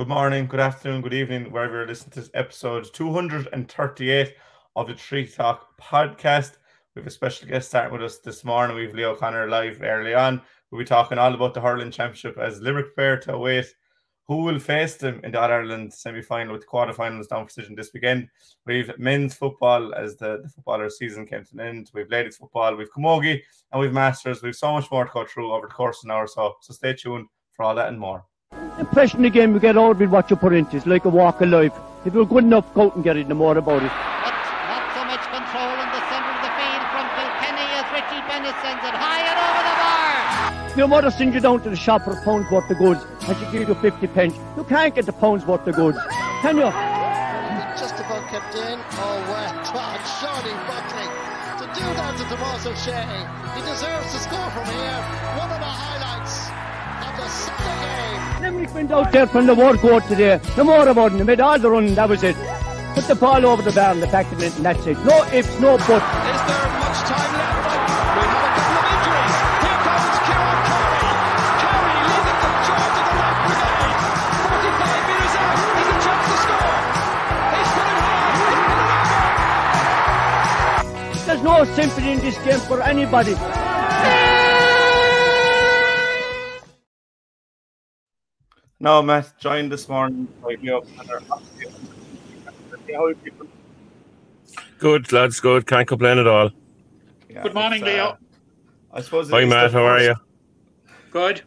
Good morning, good afternoon, good evening, wherever you're listening to this episode 238 of the Treaty Talk podcast. We have a special guest starting with us this morning. We have Leo O'Connor live early on. We'll be talking all about the hurling championship as Limerick prepare to await who will face them in the All Ireland semi final with the quarterfinals down for decision this weekend. We've men's football as the, the footballer season came to an end. We've ladies football, we've Camogie, and we've Masters. We've so much more to go through over the course of an hour so. So stay tuned for all that and more. Impression again, we get all with what you put into It's like a walk of life. If you're good enough, go out and get it, no more about it. But not so much control in the centre of the field from Kilkenny as Richie Bennett sends it high and over the bar. Your mother sends you down to the shop for a pound's worth of goods and she gives you 50 pence. You can't get the pound's worth of goods, can you? Just about kept in. Oh, well done, Shawnee Buckley. To do that to Tomas O'Shea, he deserves to score from here. One of the highlights of the Sunday game. Limerick went out there from the war court today. No more about it. Made all the running, that was it. Put the ball over the bar and the back of it, and that's it. No ifs, no buts. Is there much time left? We have a couple of injuries. Here comes the charge the right brigade. 45 metres out. He's a chance to score. He's. There's no sympathy in this game for anybody. Now, Matt, joined this morning by Leo O'Connor. How are people? Good, lads, good. Can't complain at all. Yeah, Good morning, it's, uh, Leo. I suppose Hi, Matt. the How are you? Good.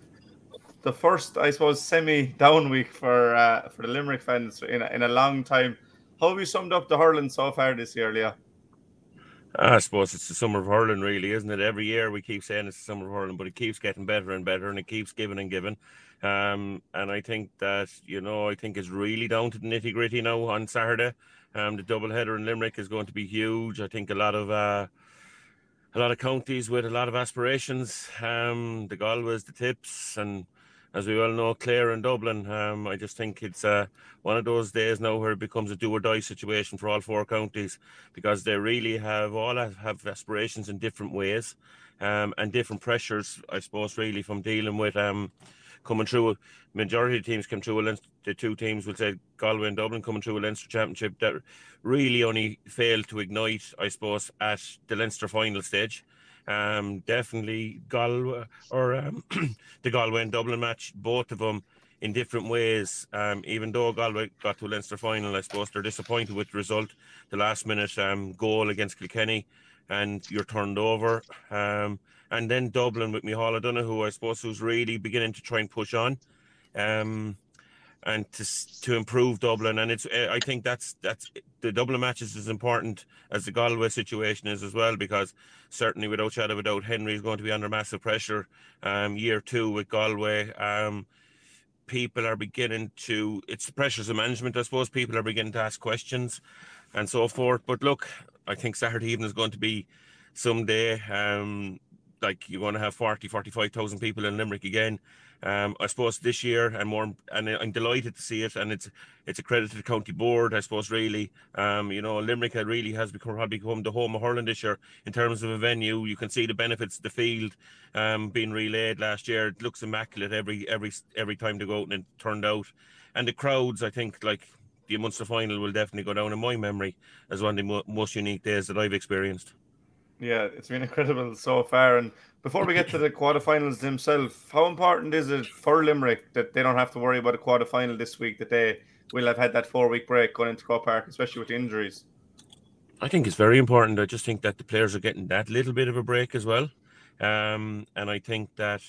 The first, I suppose, semi down week for uh, for the Limerick fans in a, in a long time. How have you summed up the hurling so far this year, Leo? I suppose it's the summer of hurling, really, isn't it? Every year we keep saying it's the summer of hurling, but it keeps getting better and better, and it keeps giving and giving. Um, and I think that you know, I think it's really down to the nitty gritty now on Saturday. Um, the double header in Limerick is going to be huge. I think a lot of uh, a lot of counties with a lot of aspirations. Um, the Galways, the Tips, and as we all know, Clare and Dublin. Um, I just think it's uh, one of those days now where it becomes a do or die situation for all four counties because they really have all have, have aspirations in different ways um, and different pressures, I suppose, really from dealing with um, coming through. Majority of teams come through. A Leinster, the two teams will say Galway and Dublin coming through a Leinster Championship that really only failed to ignite, I suppose, at the Leinster final stage. Um, definitely Galway or um, the Galway and Dublin match, both of them in different ways. Um, even though Galway got to Leinster final, I suppose they're disappointed with the result. The last minute um, goal against Kilkenny, and you're turned over. Um, and then Dublin with O'Donoghue, who I suppose, who's really beginning to try and push on. Um, and to to improve Dublin, and it's uh, I think that's that's the Dublin matches is as important as the Galway situation is as well because certainly without shadow doubt Henry is going to be under massive pressure. Um, year two with Galway, um, people are beginning to it's the pressures of management. I suppose people are beginning to ask questions and so forth. But look, I think Saturday evening is going to be someday. Um, like you're going to have 40, 45,000 people in Limerick again. Um, I suppose this year and more, and I'm delighted to see it, and it's it's a credit to the county board, I suppose. Really, um, you know, Limerick really has become probably become the home of hurling this year in terms of a venue. You can see the benefits of the field um, being relayed last year. It looks immaculate every every every time they go out and it turned out, and the crowds. I think like the Munster final will definitely go down in my memory as one of the mo- most unique days that I've experienced. Yeah, it's been incredible so far. And before we get to the quarterfinals themselves, how important is it for Limerick that they don't have to worry about a quarterfinal this week? That they will have had that four week break going into Croke Park, especially with the injuries. I think it's very important. I just think that the players are getting that little bit of a break as well, um, and I think that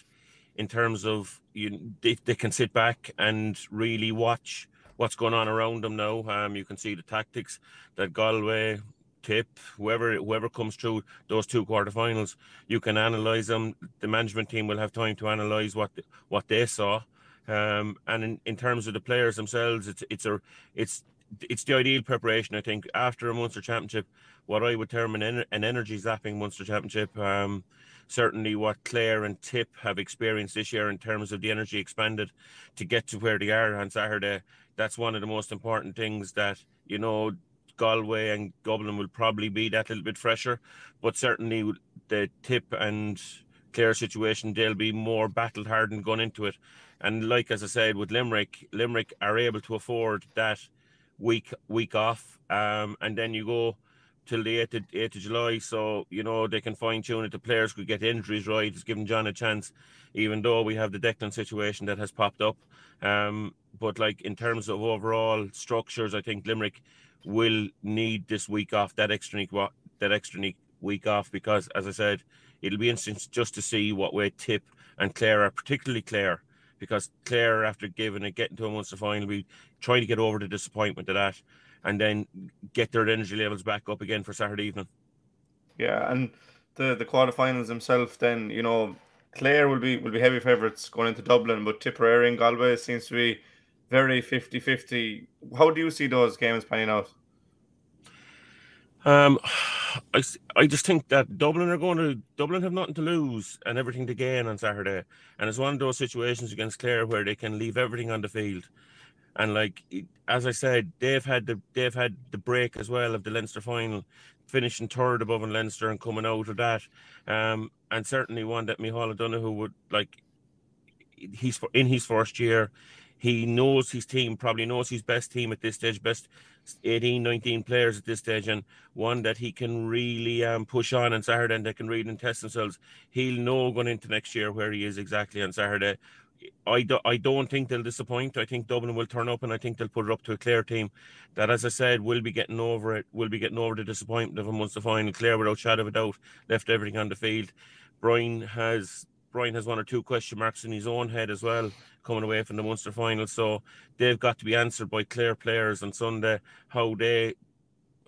in terms of you, they, they can sit back and really watch what's going on around them now. Um, you can see the tactics that Galway, Tip, whoever whoever comes through those two quarterfinals, you can analyze them. The management team will have time to analyze what what they saw. Um, and in, in terms of the players themselves, it's it's a it's it's the ideal preparation. I think after a Munster Championship, what I would term an, an energy zapping Munster Championship. Um, certainly, what Clare and Tip have experienced this year in terms of the energy expended to get to where they are on Saturday. That's one of the most important things that you know. Galway and Dublin will probably be that little bit fresher, but certainly the Tip and Clare situation, they'll be more battle hardened going into it. And like as I said, with Limerick, Limerick are able to afford that week week off, um, and then you go till the 8th of, 8th of July. So, you know, they can fine tune it. The players could get injuries right. It's giving John a chance, even though we have the Declan situation that has popped up. Um, but like in terms of overall structures, I think Limerick will need this week off, that extra week, that extra week off, because as I said, it'll be interesting just to see what way Tip and Clare are, particularly Clare, because Clare, after giving it, getting to a Munster final, we trying to get over the disappointment of that and then get their energy levels back up again for Saturday evening. Yeah, and the the quarterfinals themselves, then you know, Clare will be will be heavy favourites going into Dublin, but Tipperary and Galway seems to be very 50-50. How do you see those games panning out? Um, I, I just think that Dublin are going to Dublin have nothing to lose and everything to gain on Saturday, and it's one of those situations against Clare where they can leave everything on the field. And like as I said, they've had the they've had the break as well of the Leinster final, finishing third above in Leinster and coming out of that. Um, and certainly one that Micheál O'Donoghue would like. He's for, in his first year. He knows his team, probably knows his best team at this stage, best 18, 19 players at this stage, and one that he can really um, push on on Saturday and they can read and test themselves. He'll know going into next year where he is exactly on Saturday. I, do, I don't think they'll disappoint. I think Dublin will turn up and I think they'll put it up to a Clare team that, as I said, will be getting over it, will be getting over the disappointment of a Munster final. Clare, without shadow of a doubt, left everything on the field. Brian has Brian has one or two question marks in his own head as well, coming away from the Munster final. So they've got to be answered by Clare players on Sunday, how they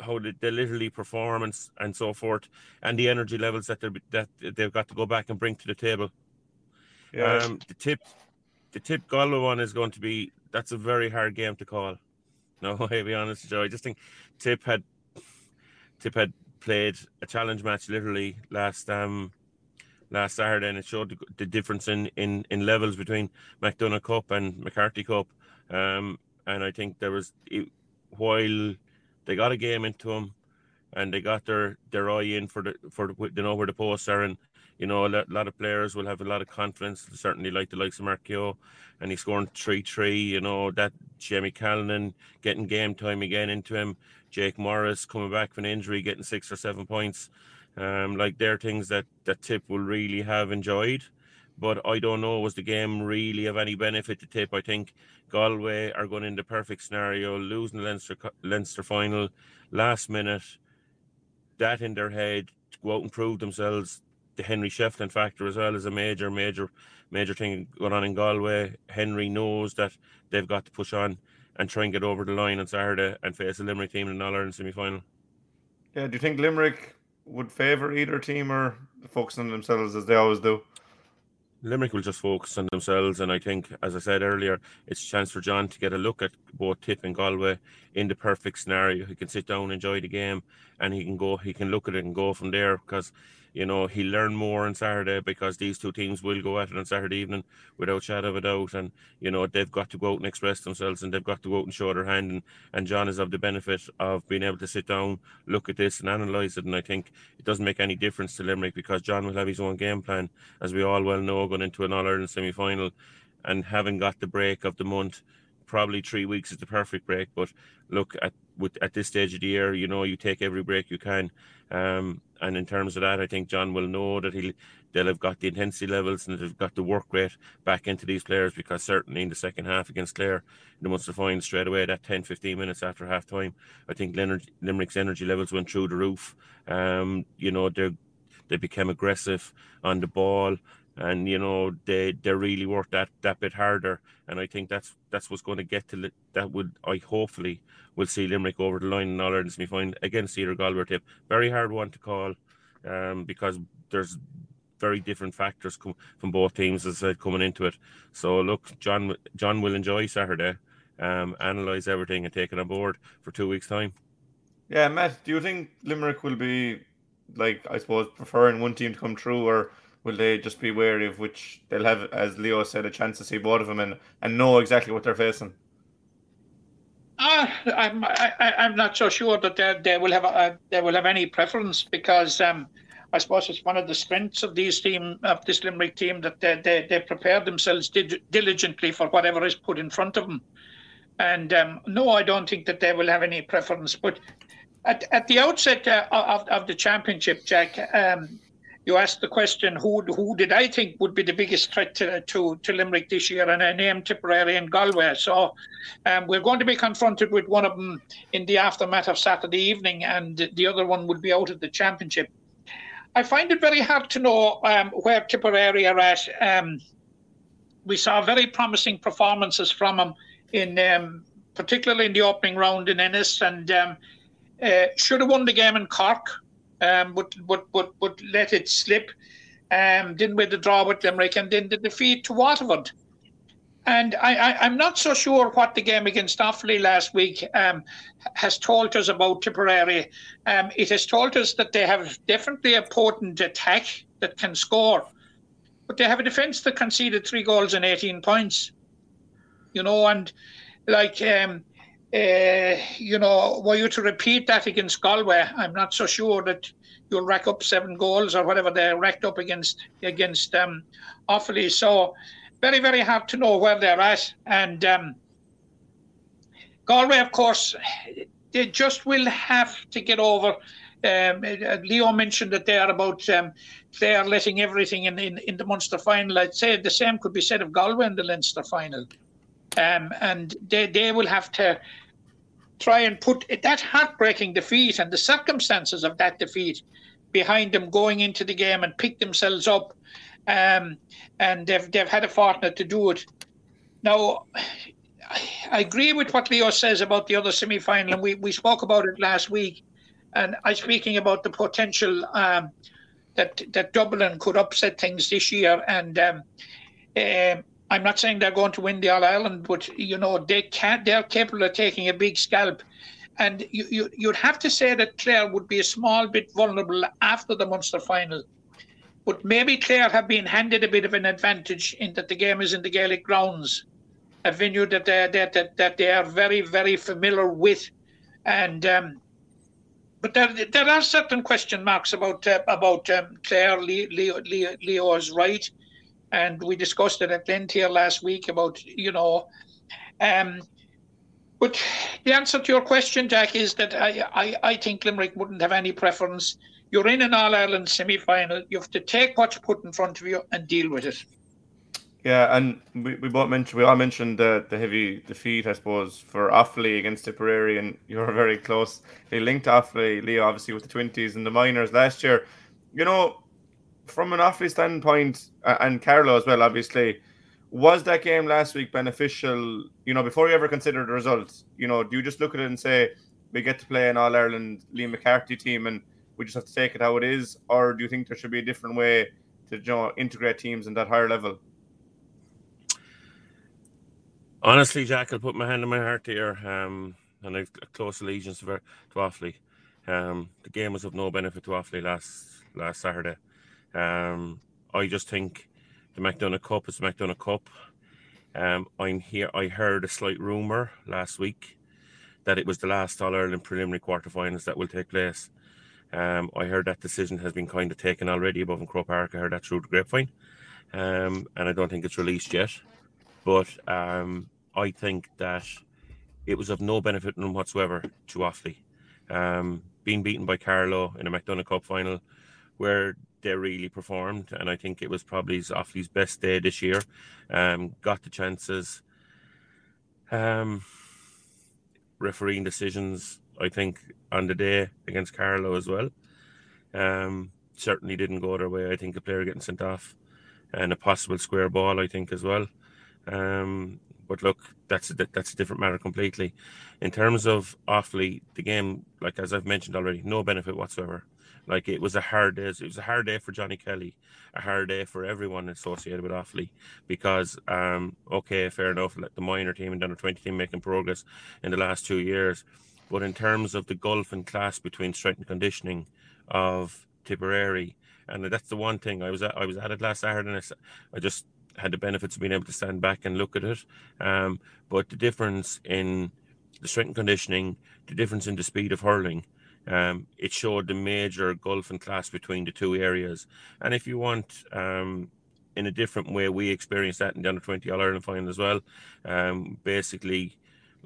how they, they literally perform and, and so forth, and the energy levels that they that they've got to go back and bring to the table. Yeah. Um, the tip the tip Galway one is going to be that's a very hard game to call. No, I'll be honest, Joe. I just think Tip had Tip had played a challenge match literally last um last Saturday, and it showed the, the difference in, in in levels between McDonagh Cup and McCarthy Cup. Um, and I think there was while they got a game into them, and they got their their eye in for the for the, they know where the posts are, and you know, a lot, a lot, of players will have a lot of confidence. Certainly, like the likes of Keogh, and he's scoring three three. You know that Jamie Callanan getting game time again into him. Jake Morris coming back from injury, getting six or seven points. Um, like they're things that that Tip will really have enjoyed. But I don't know was the game really of any benefit to Tip. I think Galway are going in the perfect scenario, losing the Leinster Leinster final last minute. That in their head go out and prove themselves the Henry Shefflin factor as well is a major, major, major thing going on in Galway. Henry knows that they've got to push on and try and get over the line on Saturday and face a Limerick team in an All Ireland semi final. Yeah, do you think Limerick would favour either team or focus on themselves as they always do? Limerick will just focus on themselves, and I think, as I said earlier, it's a chance for John to get a look at both Tip and Galway in the perfect scenario. He can sit down, enjoy the game, and he can go. He can look at it and go from there because you know, he'll learn more on Saturday because these two teams will go at it on Saturday evening without shadow of a doubt. And, you know, they've got to go out and express themselves and they've got to go out and show their hand. And, and John is of the benefit of being able to sit down, look at this and analyse it. And I think it doesn't make any difference to Limerick because John will have his own game plan, as we all well know, going into an All Ireland semi final and having got the break of the month probably three weeks is the perfect break. But look at with at this stage of the year, you know, you take every break you can. Um, and in terms of that, I think John will know that he'll they'll have got the intensity levels and they've got the work rate back into these players because certainly in the second half against Clare, they must have find straight away that 10, 15 minutes after half time. I think Limerick's energy levels went through the roof. Um, you know, they they became aggressive on the ball and you know they they really worked that that bit harder. And i think that's that's what's going to get to that would i hopefully will see limerick over the line in all ireland semi-final against either galway tip very hard one to call um, because there's very different factors com- from both teams as I said coming into it. So look john john will enjoy saturday um, analyze everything and take it on board for two weeks time. Yeah matt do you think limerick will be like i suppose preferring one team to come through or will they just be wary of which they'll have, as Leo said, a chance to see both of them and, and know exactly what they're facing? Uh, I'm I, I'm not so sure that they, they will have a, they will have any preference because um, I suppose it's one of the strengths of these team of this Limerick team that they they, they prepare themselves did, diligently for whatever is put in front of them. And um, no, I don't think that they will have any preference. But at, at the outset uh, of, of the championship, Jack, um, you asked the question who who did I think would be the biggest threat to to, to Limerick this year, and I named Tipperary and Galway. So um, we're going to be confronted with one of them in the aftermath of Saturday evening, and the other one would be out of the championship. I find it very hard to know um, where Tipperary are at. Um, we saw very promising performances from them in um, particularly in the opening round in Ennis, and um, uh, should have won the game in Cork um, but, but, but, but let it slip. Um, didn't win the draw with Limerick and then the defeat to Waterford. And I, am not so sure what the game against Offaly last week um, has told us about Tipperary. Um, it has told us that they have definitely a potent attack that can score, but they have a defence that conceded three goals and 18 points. You know, and like um, uh, you know, were you to repeat that against Galway, I'm not so sure that you'll rack up seven goals or whatever they racked up against against um, Offaly. So very, very hard to know where they're at. And um, Galway, of course, they just will have to get over. Um, uh, Leo mentioned that they are about um, they are letting everything in, in, in the Munster final. I'd say the same could be said of Galway in the Leinster final. Um, and they, they will have to try and put that heartbreaking defeat and the circumstances of that defeat behind them going into the game and pick themselves up. Um, and they've, they've had a fortnight to do it. Now, I agree with what Leo says about the other semi final, and we, we spoke about it last week. And I speaking about the potential um, that that Dublin could upset things this year. And um, uh, I'm not saying they're going to win the All Ireland, but you know they can They're capable of taking a big scalp, and you, you you'd have to say that Clare would be a small bit vulnerable after the Munster final. But maybe Clare have been handed a bit of an advantage in that the game is in the Gaelic grounds, a venue that they, that, that, that they are very, very familiar with. And um, but there, there are certain question marks about uh, about um, Clare. Leo, Leo, Leo is right and we discussed it at length here last week about you know um, but the answer to your question, Jack, is that I, I, I think Limerick wouldn't have any preference. You're in an All Ireland semi final. You have to take what's put in front of you and deal with it. Yeah, and we, we both mentioned we all mentioned the, the heavy defeat, I suppose, for Offaly against Tipperary, and you were very close. They linked Offaly, Leo, obviously with the twenties and the minors last year. You know, from an Offaly standpoint, and Carlow as well, obviously, was that game last week beneficial? You know, before you ever consider the results, you know, do you just look at it and say we get to play an All Ireland Liam McCarthy team and we just have to take it how it is, or do you think there should be a different way to you know, integrate teams in that higher level? Honestly, Jack, I'll put my hand on my heart here, um, and I've a close allegiance to, to Offaly. Um, the game was of no benefit to Offaly last last Saturday. Um, I just think the McDonagh Cup is the McDonagh Cup. Um, I'm here. I heard a slight rumor last week that it was the last All Ireland preliminary quarterfinals that will take place. Um, I heard that decision has been kind of taken already above in Croke Park. I heard that through the grapevine, um, and I don't think it's released yet. But um, I think that it was of no benefit whatsoever to Offaly. Um, being beaten by Carlow in a McDonagh Cup final, where they really performed, and I think it was probably Offaly's best day this year. Um, got the chances. Um, refereeing decisions, I think, on the day against Carlow as well. Um, certainly didn't go their way. I think a player getting sent off and a possible square ball, I think, as well. Um, but look, that's a, that's a different matter completely. In terms of Offaly, the game, like as I've mentioned already, no benefit whatsoever. Like it was a hard day. It was a hard day for Johnny Kelly, a hard day for everyone associated with Offaly, because um, okay, fair enough. Let the minor team and under twenty team making progress in the last two years, but in terms of the gulf and class between strength and conditioning of Tipperary, and that's the one thing I was at, I was at it last Saturday, and I, I just had the benefits of being able to stand back and look at it. Um, but the difference in the strength and conditioning, the difference in the speed of hurling um, it showed the major gulf in class between the two areas. And if you want, um, in a different way, we experienced that in the under 20 All Ireland final as well. Um, basically,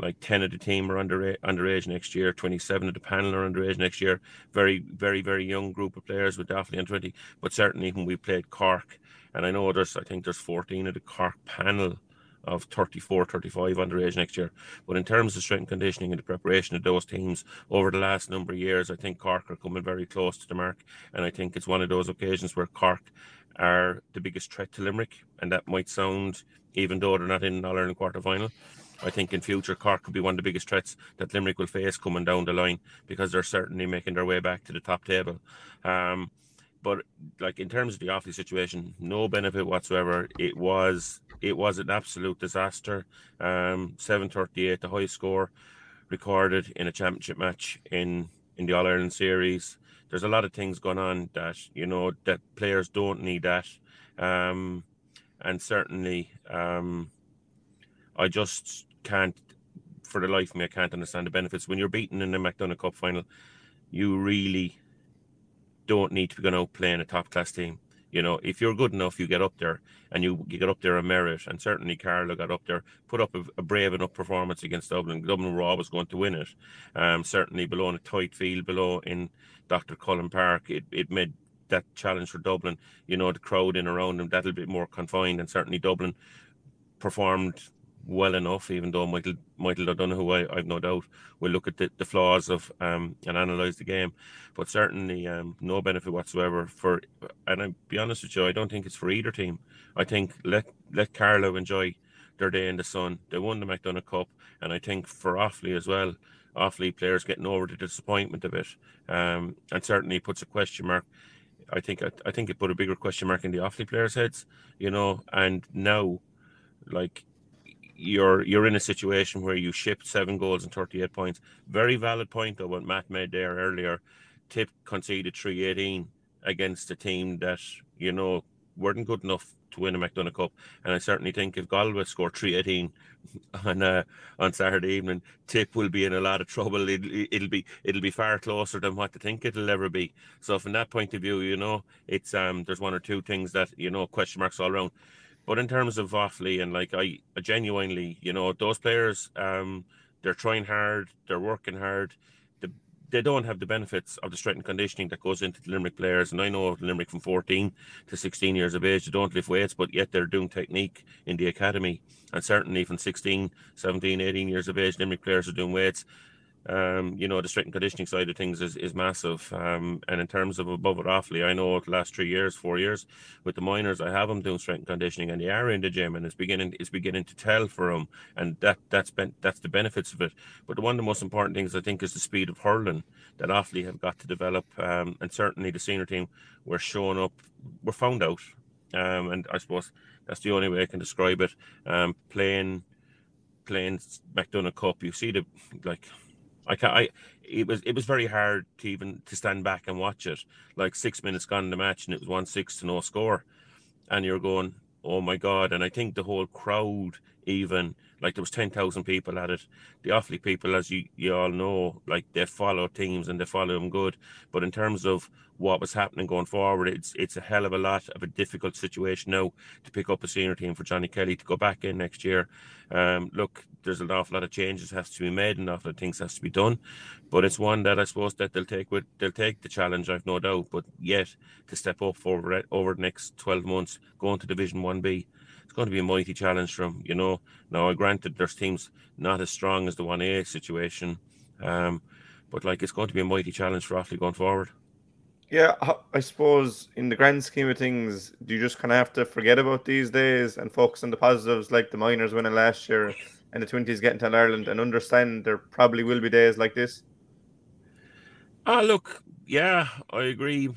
like 10 of the team are under underage next year 27 of the panel are underage next year very very very young group of players with definitely under 20 but certainly when we played cork and i know there's i think there's 14 of the cork panel of 34 35 underage next year. But in terms of strength and conditioning and the preparation of those teams over the last number of years i think cork are coming very close to the mark. And i think it's one of those occasions where cork are the biggest threat to limerick. And that might sound even though they're not in an all-ireland quarter final I think in future Cork could be one of the biggest threats that Limerick will face coming down the line because they're certainly making their way back to the top table. Um, but like in terms of the Offaly situation, no benefit whatsoever. It was it was an absolute disaster. Um, seven thirty eight, the highest score recorded in a championship match in in the All Ireland series. There's a lot of things going on that you know that players don't need that, um, and certainly um, I just can't, for the life of me, I can't understand the benefits. When you're beaten in the McDonagh Cup final, you really don't need to be going out playing a top class team. You know, if you're good enough, you get up there and you, you get up there a merit. And certainly Carlow got up there, put up a, a, brave enough performance against Dublin. Dublin were always going to win it. Um, certainly below in a tight field, below in Dr. Cullen Park, it, it made that challenge for Dublin. You know, the crowd in around them, that little bit more confined. And certainly Dublin performed well enough, even though Michael Michael O'Donoghue, I, I've no doubt, will look at the, the flaws of um, and analyse the game. But certainly, um, no benefit whatsoever for. And I'll be honest with you, I don't think it's for either team. I think let let Carlow enjoy their day in the sun. They won the McDonagh Cup, and I think for Offaly as well, Offaly players getting over the disappointment of it, um, and certainly puts a question mark. I think I, I think it put a bigger question mark in the Offaly players' heads, you know. And now, like you're you're in a situation where you shipped seven goals and 38 points. Very valid point though what Matt made there earlier. Tip conceded 318 against a team that, you know, weren't good enough to win a McDonagh Cup. And I certainly think if Galway score 318 on uh, on Saturday evening, Tip will be in a lot of trouble. It, it'll be it'll be far closer than what they think it'll ever be. So from that point of view, you know, it's um there's one or two things that, you know, question marks all around. But in terms of Offaly and like I, I genuinely, you know, those players, um, they're trying hard, they're working hard. The, they don't have the benefits of the strength and conditioning that goes into the Limerick players. And I know of Limerick from 14 to 16 years of age, they don't lift weights, but yet they're doing technique in the academy. And certainly from 16, 17, 18 years of age, Limerick players are doing weights um, you know, the strength and conditioning side of things is, is massive. Um, and in terms of above it Offaly, I know the last three years, four years with the minors, I have them doing strength and conditioning and they are in the gym and it's beginning it's beginning to tell for them. And that that's been that's the benefits of it. But one of the most important things I think is the speed of hurling that Offaly have got to develop. Um, and certainly the senior team were showing up, were found out. Um, and I suppose that's the only way I can describe it. Um, playing playing McDonagh Cup, you see the like I can't. I it was it was very hard to even to stand back and watch it. Like six minutes gone in the match and it was one six to no score. And you're going, Oh my god. And I think the whole crowd even like there was ten thousand people at it. The Offaly people, as you, you all know, like they follow teams and they follow them good. But in terms of what was happening going forward, it's it's a hell of a lot of a difficult situation now to pick up a senior team for Johnny Kelly to go back in next year. Um, look, there's an awful lot of changes has to be made and an awful lot of things has to be done. But it's one that I suppose that they'll take with they'll take the challenge, I've no doubt. But yet to step up over over the next twelve months, going to Division One B it's going to be a mighty challenge for him. You know, now granted there's teams not as strong as the one A situation, um, but like it's going to be a mighty challenge for Offaly going forward. Yeah, I suppose in the grand scheme of things, do you just kind of have to forget about these days and focus on the positives, like the minors winning last year and the twenties getting to Ireland, and understand there probably will be days like this. Ah, look, yeah, I agree.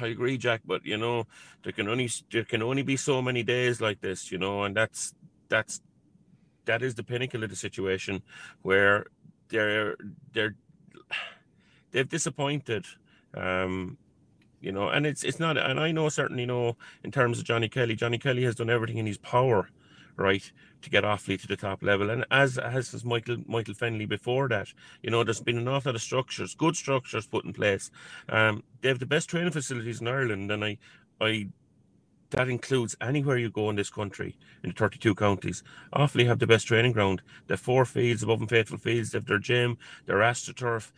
I agree, Jack. But you know, there can only there can only be so many days like this, you know, and that's that's that is the pinnacle of the situation where they're they're they've disappointed. Um, you know, and it's it's not, and I know certainly know in terms of Johnny Kelly, Johnny Kelly has done everything in his power right? To get Offaly to the top level, and as has Michael Michael Fennelly before that, you know, there's been an awful lot of structures, good structures put in place. Um, they have the best training facilities in Ireland, and I, I that includes anywhere you go in this country, in the 32 counties. Offaly have the best training ground. They have four fields above and faithful fields. They have their gym, their astroturf,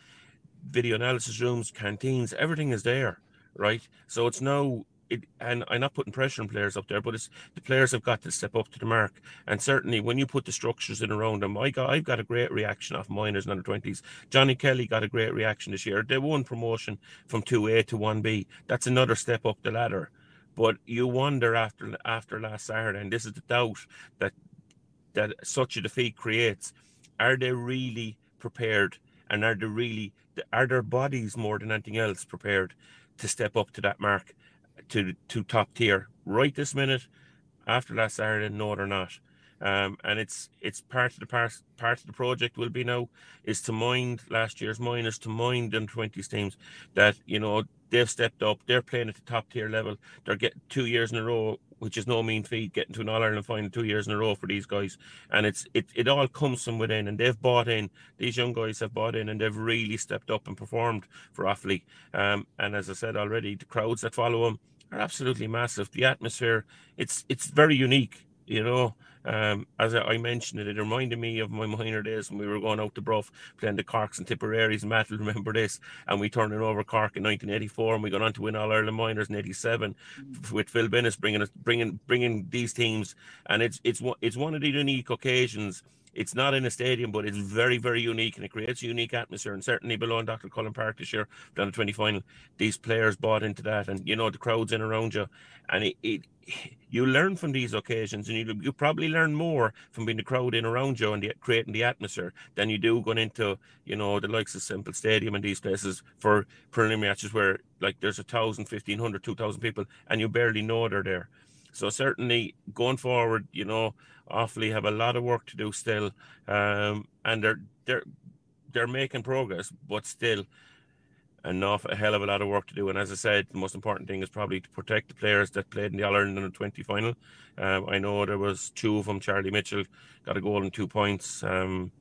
video analysis rooms, canteens, everything is there, right? So it's no, it, and I'm not putting pressure on players up there, but it's the players have got to step up to the mark. And certainly when you put the structures in around them, I got, I've got a great reaction off minors and under 20s. Johnny Kelly got a great reaction this year. They won promotion from 2A to 1B. That's another step up the ladder but you wonder after after last Saturday, and this is the doubt that that such a defeat creates. Are they really prepared, and are they really are their bodies more than anything else prepared to step up to that mark, to to top tier right this minute? After last Saturday, no, they're not. Um, and it's it's part of the part, part of the project will be now is to mind last year's minus to mind the 20s teams that you know they've stepped up. They're playing at the top tier level. They're getting two years in a row, which is no mean feat, getting to an All Ireland final two years in a row for these guys. And it's it, it all comes from within, and they've bought in. These young guys have bought in, and they've really stepped up and performed for Offaly. Um, and as I said already, the crowds that follow them are absolutely massive. The atmosphere, it's it's very unique. You know, um, as I mentioned it, it reminded me of my minor days when we were going out to Bruff playing the Corks and Tipperaries. Matt will remember this. And we turned it over Cork in 1984, and we got on to win All Ireland minors in '87 mm-hmm. with Phil Bennis bringing us bringing bringing these teams. And it's it's it's one of the unique occasions it's not in a stadium, but it's very, very unique and it creates a unique atmosphere. And certainly below in Dr. Cullen Park this year, down the 20 final, these players bought into that. And, you know, the crowds in around you. And it, it you learn from these occasions and you, you probably learn more from being the crowd in around you and the, creating the atmosphere than you do going into, you know, the likes of Semple Stadium and these places for preliminary matches where like there's a thousand, fifteen hundred, two thousand people and you barely know they're there. So certainly going forward, you know, Offaly have a lot of work to do still, um, and they're they're they're making progress, but still awful, a hell of a lot of work to do. And as I said, the most important thing is probably to protect the players that played in the All Ireland under 20 final. Um, I know there was two of them. Charlie Mitchell got a goal and two points um,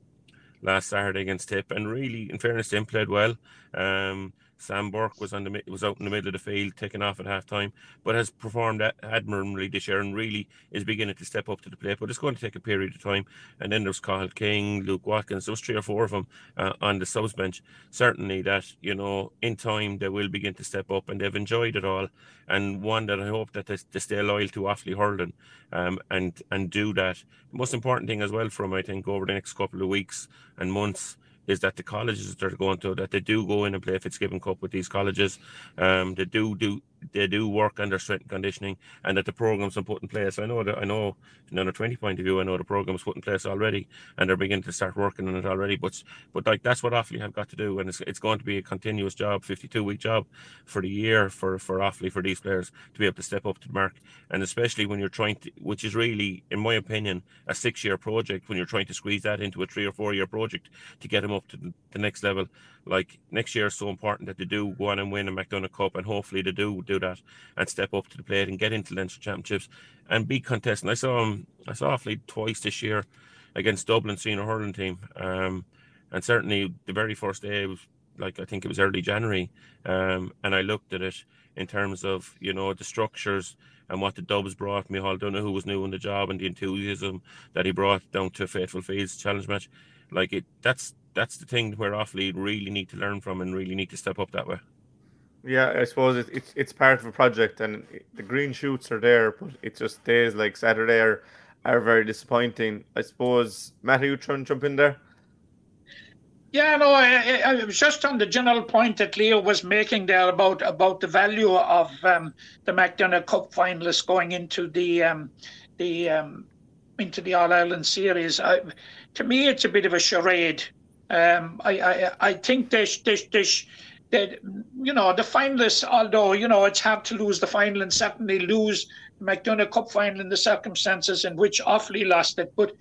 last Saturday against Tip, and really, in fairness, to him, played well. Um, Sam Burke was on the was out in the middle of the field, taking off at half time, but has performed admirably this year and really is beginning to step up to the plate. But it's going to take a period of time. And then there's Cathal King, Luke Watkins, was three or four of them uh, on the subs bench. Certainly, that you know, in time they will begin to step up, and they've enjoyed it all. And one that I hope that they, they stay loyal to Offaly hurling, um, and and do that. The most important thing as well from I think over the next couple of weeks and months is that the colleges that are going to that they do go in and play Fitzgibbon Cup with these colleges. Um, they do do they do work under strength and conditioning, and that the programs are put in place. I know that I know from a twenty point of view, I know the programs put in place already, and they're beginning to start working on it already. But but like that's what Offaly have got to do, and it's, it's going to be a continuous job, fifty two week job for the year for for Offaly for these players to be able to step up to the mark, and especially when you're trying to, which is really, in my opinion, a six year project when you're trying to squeeze that into a three or four year project to get them up to the next level. Like next year is so important that they do go on and win a McDonagh Cup, and hopefully they do do that and step up to the plate and get into Leinster Championships and be contesting. I saw him, I saw Offaly twice this year against Dublin senior hurling team, um, and certainly the very first day was like I think it was early January, um, and I looked at it in terms of you know the structures and what the Dubs brought. Micheál Donoghue who was new in the job and the enthusiasm that he brought down to Faithful Fields challenge match, like it. That's that's the thing where Offaly really need to learn from and really need to step up that way. Yeah, I suppose it, it's it's part of a project, and the green shoots are there, but it's just days like Saturday are are very disappointing. I suppose Matt, you trying to jump in there? Yeah, no, I, I, was just on the general point that Leo was making there about about the value of um, the McDonagh Cup finalists going into the um, the um, into the All Ireland series. I, to me, it's a bit of a charade. Um, I, I I think they they they that you know the finalists, although you know it's hard to lose the final and certainly lose the McDonagh Cup final in the circumstances in which Offaly lost it, but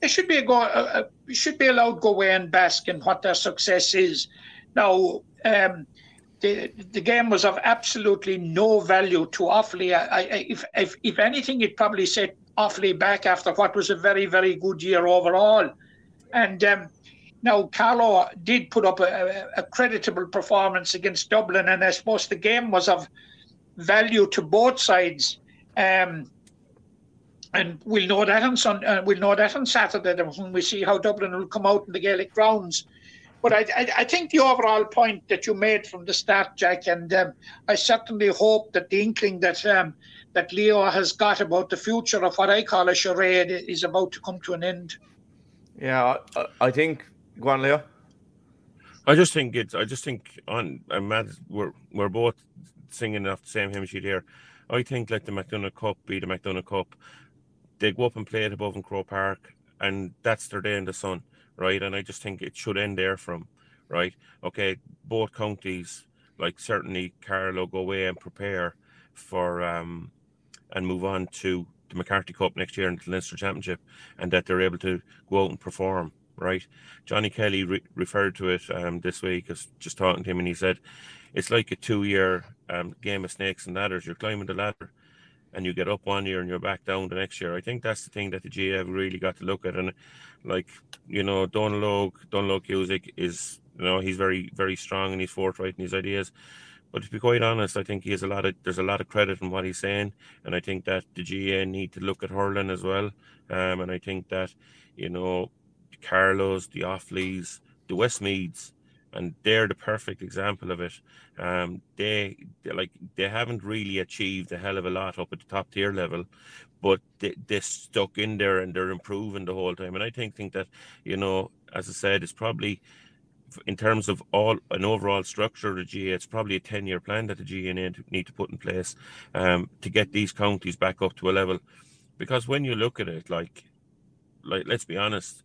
they should be a go, uh, should be allowed to go away and bask in what their success is. Now, um, the the game was of absolutely no value to Offaly. I, I, if if if anything, it probably set Offaly back after what was a very, very good year overall. And um, now Carlow did put up a, a, creditable performance against Dublin, and I suppose the game was of value to both sides. Um, and we'll know that on uh, we'll know that on Saturday when we see how Dublin will come out in the Gaelic grounds. But I, I, I think the overall point that you made from the start, Jack, and um, I certainly hope that the inkling that um, that Leo has got about the future of what I call a charade is about to come to an end. Yeah, I, I think. Go on, Leo. I just think it's. I just think on. I'm mad. We're we're both singing off the same hymn sheet here. I think like the McDonagh Cup be the McDonagh Cup they go up and play it above in Croke Park, and that's their day in the sun, right? And I just think it should end there from, right? Okay, both counties, like certainly Carlow, go away and prepare for um and move on to the McCarthy Cup next year and the Leinster Championship, and that they're able to go out and perform. Right, Johnny Kelly re- referred to it um, this week. as just talking to him, and he said it's like a two-year um, game of snakes and ladders. You're climbing the ladder, and you get up one year and you're back down the next year. I think that's the thing that the GAA have really got to look at. And like, you know, Donald Donald Cusack is, you know, he's very, very strong and he's forthright in his ideas. But to be quite honest, I think he has a lot of there's a lot of credit in what he's saying, and I think that the GAA need to look at hurling as well. Um, and I think that you know, the Carlows, the Offalys, the Westmeaths, and they're the perfect example of it. Um, they like they haven't really achieved a hell of a lot up at the top tier level, but they, they're stuck in there and they're improving the whole time. And I think think that you know, as I said, it's probably in terms of all an overall structure of the GAA, it's probably a 10 year plan that the to, need to put in place um, to get these counties back up to a level. Because when you look at it, like, like let's be honest,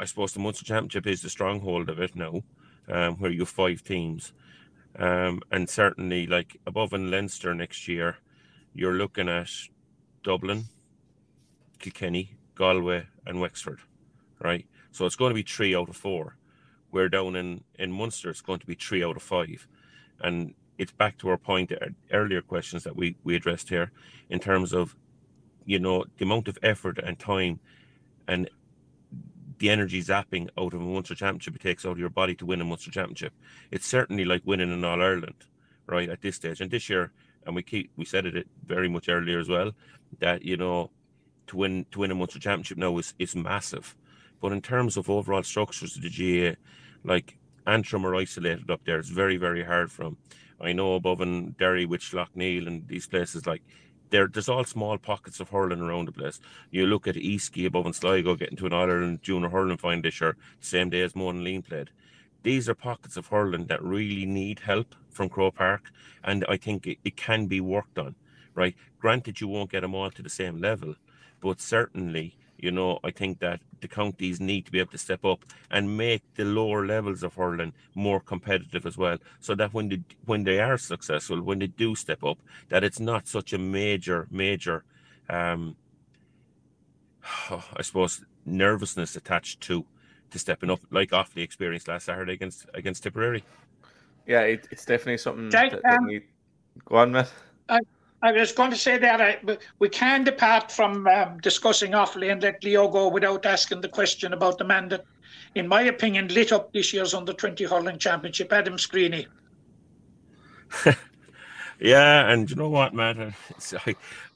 I suppose the Munster Championship is the stronghold of it now, um, where you have five teams. Um, and certainly, like above in Leinster next year, you're looking at Dublin, Kilkenny, Galway, and Wexford, right? So it's going to be three out of four. Where down in, in Munster, it's going to be three out of five. And it's back to our point, uh, earlier questions that we, we addressed here, in terms of, you know, the amount of effort and time and the energy zapping out of a Munster Championship it takes out of your body to win a Munster Championship. It's certainly like winning an All Ireland, right? At this stage, and this year, and we keep we said it very much earlier as well, that you know, to win to win a Munster Championship now is is massive. But in terms of overall structures of the GAA, like Antrim are isolated up there. It's very very hard from. I know above in Derry, with Slaughtneil and these places like there, there's all small pockets of hurling around the place. You look at Easkey above in Sligo getting to an Ireland junior hurling final this year, same day as Monaleen played. These are pockets of hurling that really need help from Croke Park, and I think it, it can be worked on. Right, granted, you won't get them all to the same level, but certainly you know, I think that the counties need to be able to step up and make the lower levels of hurling more competitive as well, so that when they when they are successful, when they do step up, that it's not such a major major, um, I suppose, nervousness attached to to stepping up, like off the experience last Saturday against against Tipperary. Yeah, it, it's definitely something. Jack, that, that um, need... Go on, Matt. I was going to say that uh, we can depart from um, discussing Offaly and let Leo go without asking the question about the man that, in my opinion, lit up this year's under 20 hurling championship, Adam Screeney. yeah, and you know what, Matt? I,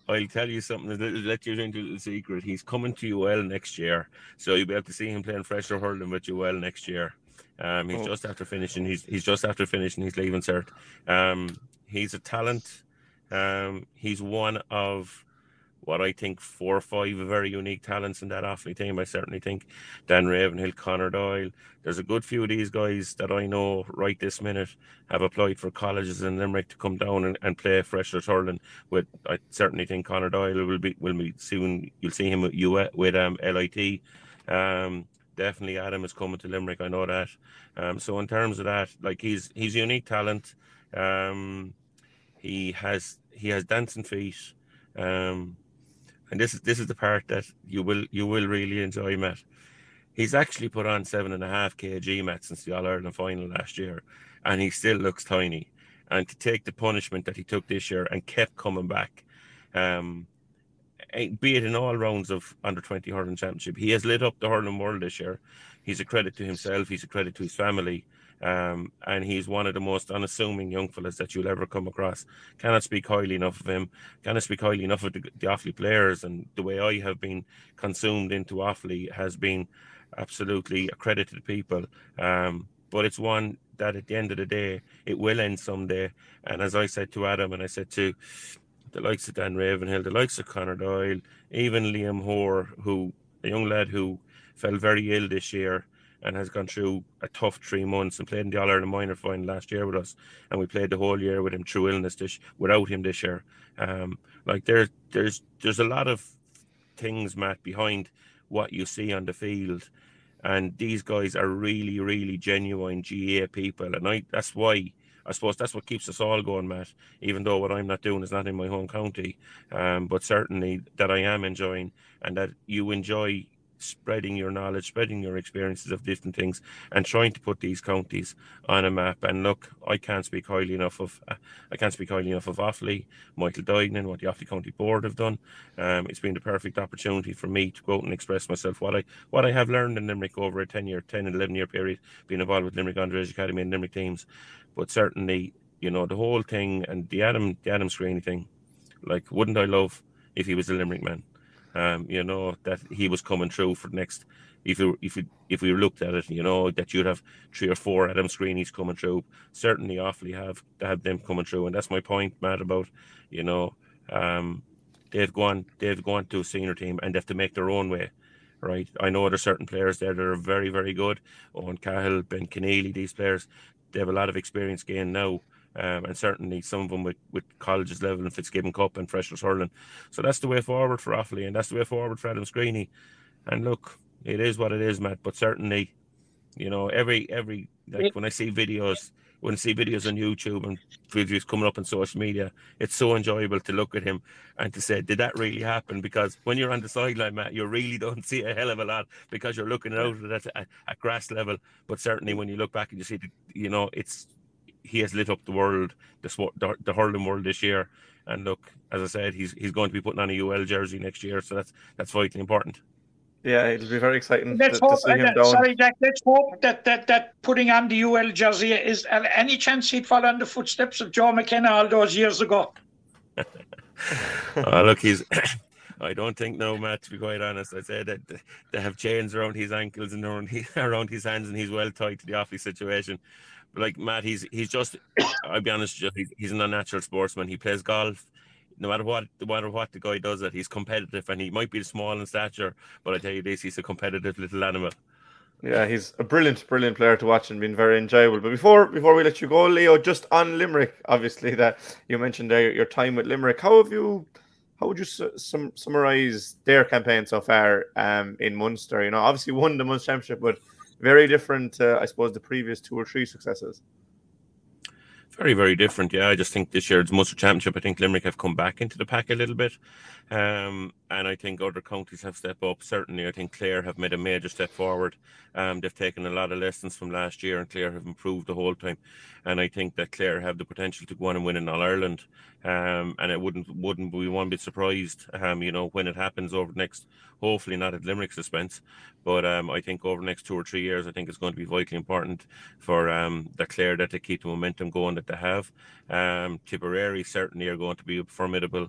I'll tell you something. Let you into little secret. He's coming to UL next year, so you'll be able to see him playing fresher hurling with UL next year. Um, he's oh. just after finishing. He's he's just after finishing. He's leaving cert. Um, he's a talent. Um, he's one of what I think four or five very unique talents in that Offaly team. I certainly think Dan Ravenhill, Connor Doyle. There's a good few of these guys that I know right this minute have applied for colleges in Limerick to come down and, and play fresher hurling. With I certainly think Connor Doyle will be will be soon. You'll see him with with um, LIT. Um, definitely Adam is coming to Limerick. I know that. Um, so in terms of that, like he's he's unique talent. Um, he has he has dancing feet, um, and this is this is the part that you will you will really enjoy, Matt. He's actually put on seven and a half kg, Matt, since the All Ireland final last year, and he still looks tiny. And to take the punishment that he took this year and kept coming back, um, eh, be it in all rounds of under 20 hurling championship. He has lit up the hurling world this year. He's a credit to himself. He's a credit to his family. Um, and he's one of the most unassuming young fellas that you'll ever come across. Cannot speak highly enough of him. Cannot speak highly enough of the, the Offaly players. And the way I have been consumed into Offaly has been absolutely a credit to the people. Um, but it's one that at the end of the day, it will end someday. And as I said to Adam, and I said to the likes of Dan Ravenhill, the likes of Connor Doyle, even Liam Hoare, who a young lad who fell very ill this year and has gone through a tough three months and played in the All Ireland minor final last year with us, and we played the whole year with him through illness this without him this year. Um, like there's there's there's a lot of things, Matt, behind what you see on the field, and these guys are really really genuine GAA people, and I that's why. I suppose that's what keeps us all going, Matt. Even though what I'm not doing is not in my home county, um, but certainly that I am enjoying, and that you enjoy spreading your knowledge, spreading your experiences of different things, and trying to put these counties on a map. And look, I can't speak highly enough of uh, I can't speak highly enough of Offaly, Michael Duignan, what the Offaly County Board have done. Um, it's been the perfect opportunity for me to go out and express myself. What I what I have learned in Limerick over a 10 year, 10 and 11 year period, being involved with Limerick Underage Academy and Limerick teams, but certainly, you know, the whole thing and the Adam the Adam Screeney thing, like, wouldn't I love if he was a Limerick man? Um, you know, that he was coming through for the next. If you if you if we looked at it, you know that you'd have three or four Adam Screeneys coming through. Certainly, Offaly have have them coming through, and that's my point, Matt. About you know, um, they've gone they've gone to a senior team and they have to make their own way. Right, I know there's certain players there that are very, very good. Owen Cahill, Ben Keneally, these players, they have a lot of experience gained now um, and certainly some of them with, with colleges level and Fitzgibbon Cup and Freshers Hurling. So that's the way forward for Offaly, and that's the way forward for Adam Screeney. And look, it is what it is, Matt. But certainly, you know, every every like when I see videos, when I see videos on YouTube and videos coming up on social media, it's so enjoyable to look at him and to say, did that really happen? Because when you're on the sideline, Matt, you really don't see a hell of a lot because you're looking out at at, at grass level. But certainly, when you look back and you see, the, you know, it's he has lit up the world, the, the, the hurling world this year. And look, as I said, he's he's going to be putting on a UL jersey next year, so that's that's vitally important. Yeah, it'll be very exciting let's to, hope, to see him uh. Sorry, Jack. Let's hope that, that that putting on the UL jersey is uh, any chance he'd follow in the footsteps of Joe McKenna all those years ago. oh, look, he's. I don't think no, Matt. To be quite honest, I said that they have chains around his ankles and around his, around his hands, and he's well tied to the Offaly situation like Matt, he's he's just. I'll be honest, with you, he's an unnatural sportsman. He plays golf. No matter what, no matter what the guy does, it he's competitive, and he might be small in stature, but I tell you this, he's a competitive little animal. Yeah, he's a brilliant, brilliant player to watch and been very enjoyable. But before before we let you go, Leo, just on Limerick, obviously that you mentioned there your time with Limerick. How have you? How would you sum, summarize their campaign so far um, in Munster? You know, obviously won the Munster Championship, but very different, uh, I suppose, the previous two or three successes. Very, very different. Yeah, I just think this year's Munster Championship, I think Limerick have come back into the pack a little bit. Um, and I think other counties have stepped up. Certainly, I think Clare have made a major step forward. Um, they've taken a lot of lessons from last year, and Clare have improved the whole time. And I think that Clare have the potential to go on and win in All Ireland. Um, and it wouldn't wouldn't be one bit surprised, um, you know, when it happens over the next, hopefully not at Limerick's expense, but um, I think over the next two or three years, I think it's going to be vitally important for um, the Clare that they keep the momentum going that they have. Um, Tipperary certainly are going to be formidable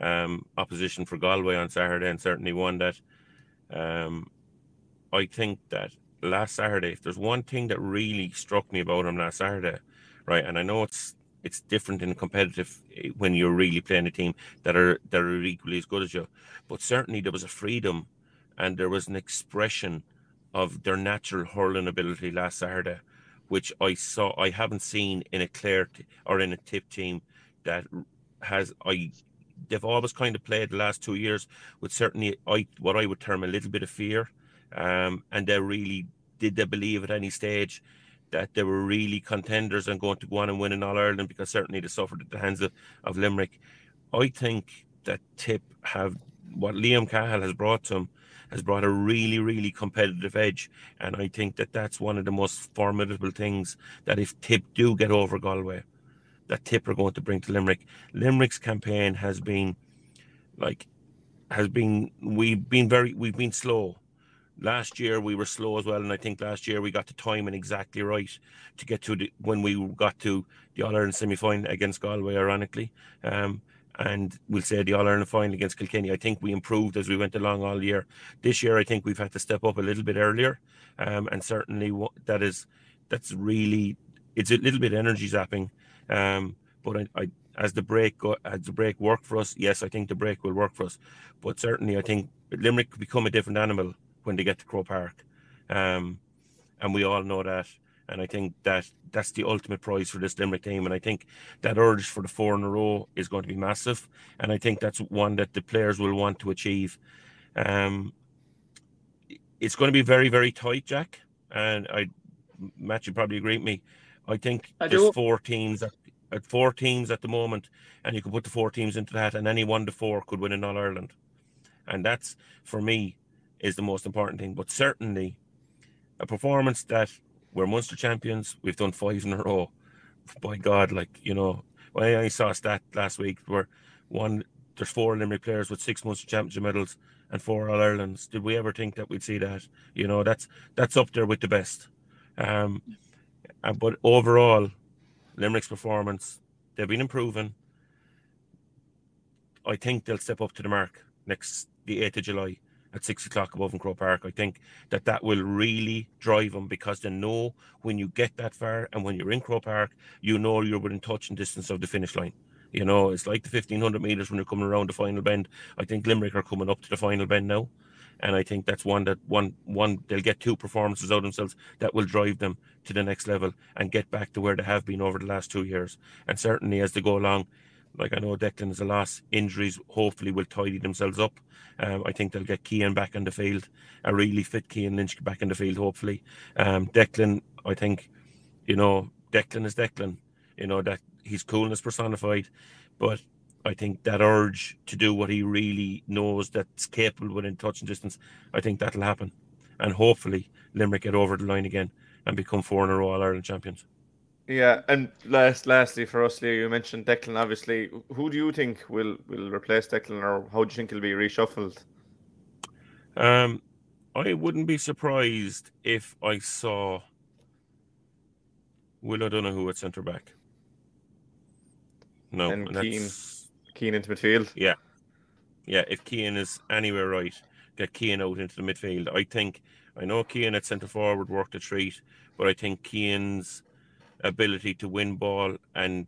um, opposition for Galway on Saturday, and certainly one that um, I think that last Saturday, if there's one thing that really struck me about him last Saturday, right, and I know it's it's different in competitive eh, when you're really playing a team that are that are equally as good as you, but certainly there was a freedom and there was an expression of their natural hurling ability last Saturday, which I saw I haven't seen in a Clare t- or in a tip team that has I they've always kind of played the last two years with certainly I what I would term a little bit of fear, um, and they really did they believe at any stage that they were really contenders and going to go on and win in All Ireland because certainly they suffered at the hands of, of Limerick. I think that Tip have what Liam Cahill has brought to him has brought a really, really competitive edge. And I think that that's one of the most formidable things that if Tip do get over Galway, that Tip are going to bring to Limerick. Limerick's campaign has been like has been we've been very we've been slow. Last year we were slow as well, and I think last year we got the timing exactly right to get to the, when we got to the All Ireland semi final against Galway, ironically. Um, and we'll say the All Ireland final against Kilkenny. I think we improved as we went along all year. This year, I think we've had to step up a little bit earlier, um, and certainly what, that is that's really it's a little bit energy zapping. Um, but I, I, as the break go, as the break worked for us, yes, I think the break will work for us. But certainly, I think Limerick could become a different animal when they get to Croke Park, um, and we all know that. And I think that that's the ultimate prize for this Limerick team. And I think that urge for the four in a row is going to be massive. And I think that's one that the players will want to achieve. Um, it's going to be very, very tight, Jack. And I, Matt, you probably agree with me. I think I there's do. four teams at, at four teams at the moment, and you could put the four teams into that, and any one to four could win in All Ireland. And that's for me is the most important thing. But certainly, a performance that we're Munster champions, we've done five in a row. By God, like you know, when I saw a stat last week where one there's four Limerick players with six Munster championship medals and four All Irelands. Did we ever think that we'd see that? You know, that's that's up there with the best. Um, but overall, Limerick's performance, they've been improving. I think they'll step up to the mark next the 8th of July at six o'clock above in Croke Park. I think that that will really drive them because they know when you get that far and when you're in Croke Park, you know you're within touching distance of the finish line. You know, it's like the 1500 metres when you're coming around the final bend. I think Limerick are coming up to the final bend now. And I think that's one that one one they'll get two performances out of themselves that will drive them to the next level and get back to where they have been over the last two years. And certainly as they go along, like I know Declan is a loss. Injuries hopefully will tidy themselves up. Um, I think they'll get Cian back in the field, a really fit Cian Lynch back in the field. Hopefully, um, Declan. I think, you know, Declan is Declan. You know that he's coolness personified, but I think that urge to do what he really knows that's capable within touch and distance. I think that'll happen, and hopefully Limerick get over the line again and become four in a row All Ireland champions. Yeah, and last, lastly for us, Leo, you mentioned Declan. Obviously, who do you think will will replace Declan, or how do you think he'll be reshuffled? Um, I wouldn't be surprised if I saw Will O'Donoghue at centre back. No, And and that's Cian into midfield. yeah, yeah. If Cian is anywhere right, get Cian out into the midfield. I think I know Cian at centre forward worked a treat, but I think Cian's ability to win ball and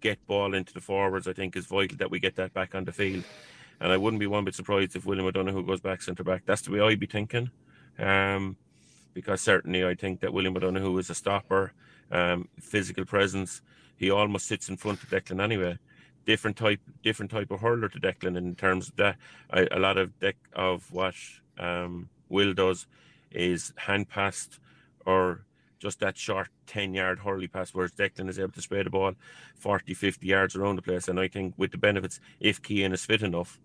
get ball into the forwards, I think, is vital that we get that back on the field. And I wouldn't be one bit surprised if William O'Donoghue goes back centre back. That's the way I'd be thinking. Um, because certainly I think that William O'Donoghue is a stopper, um, physical presence. He almost sits in front of Declan anyway. Different type, different type of hurler to Declan in terms of that. I, a lot of dec of what um, Will does is hand passed or just that short 10 yard hurley pass, whereas Declan is able to spray the ball 40, 50 yards around the place. And I think with the benefits, if Cian is fit enough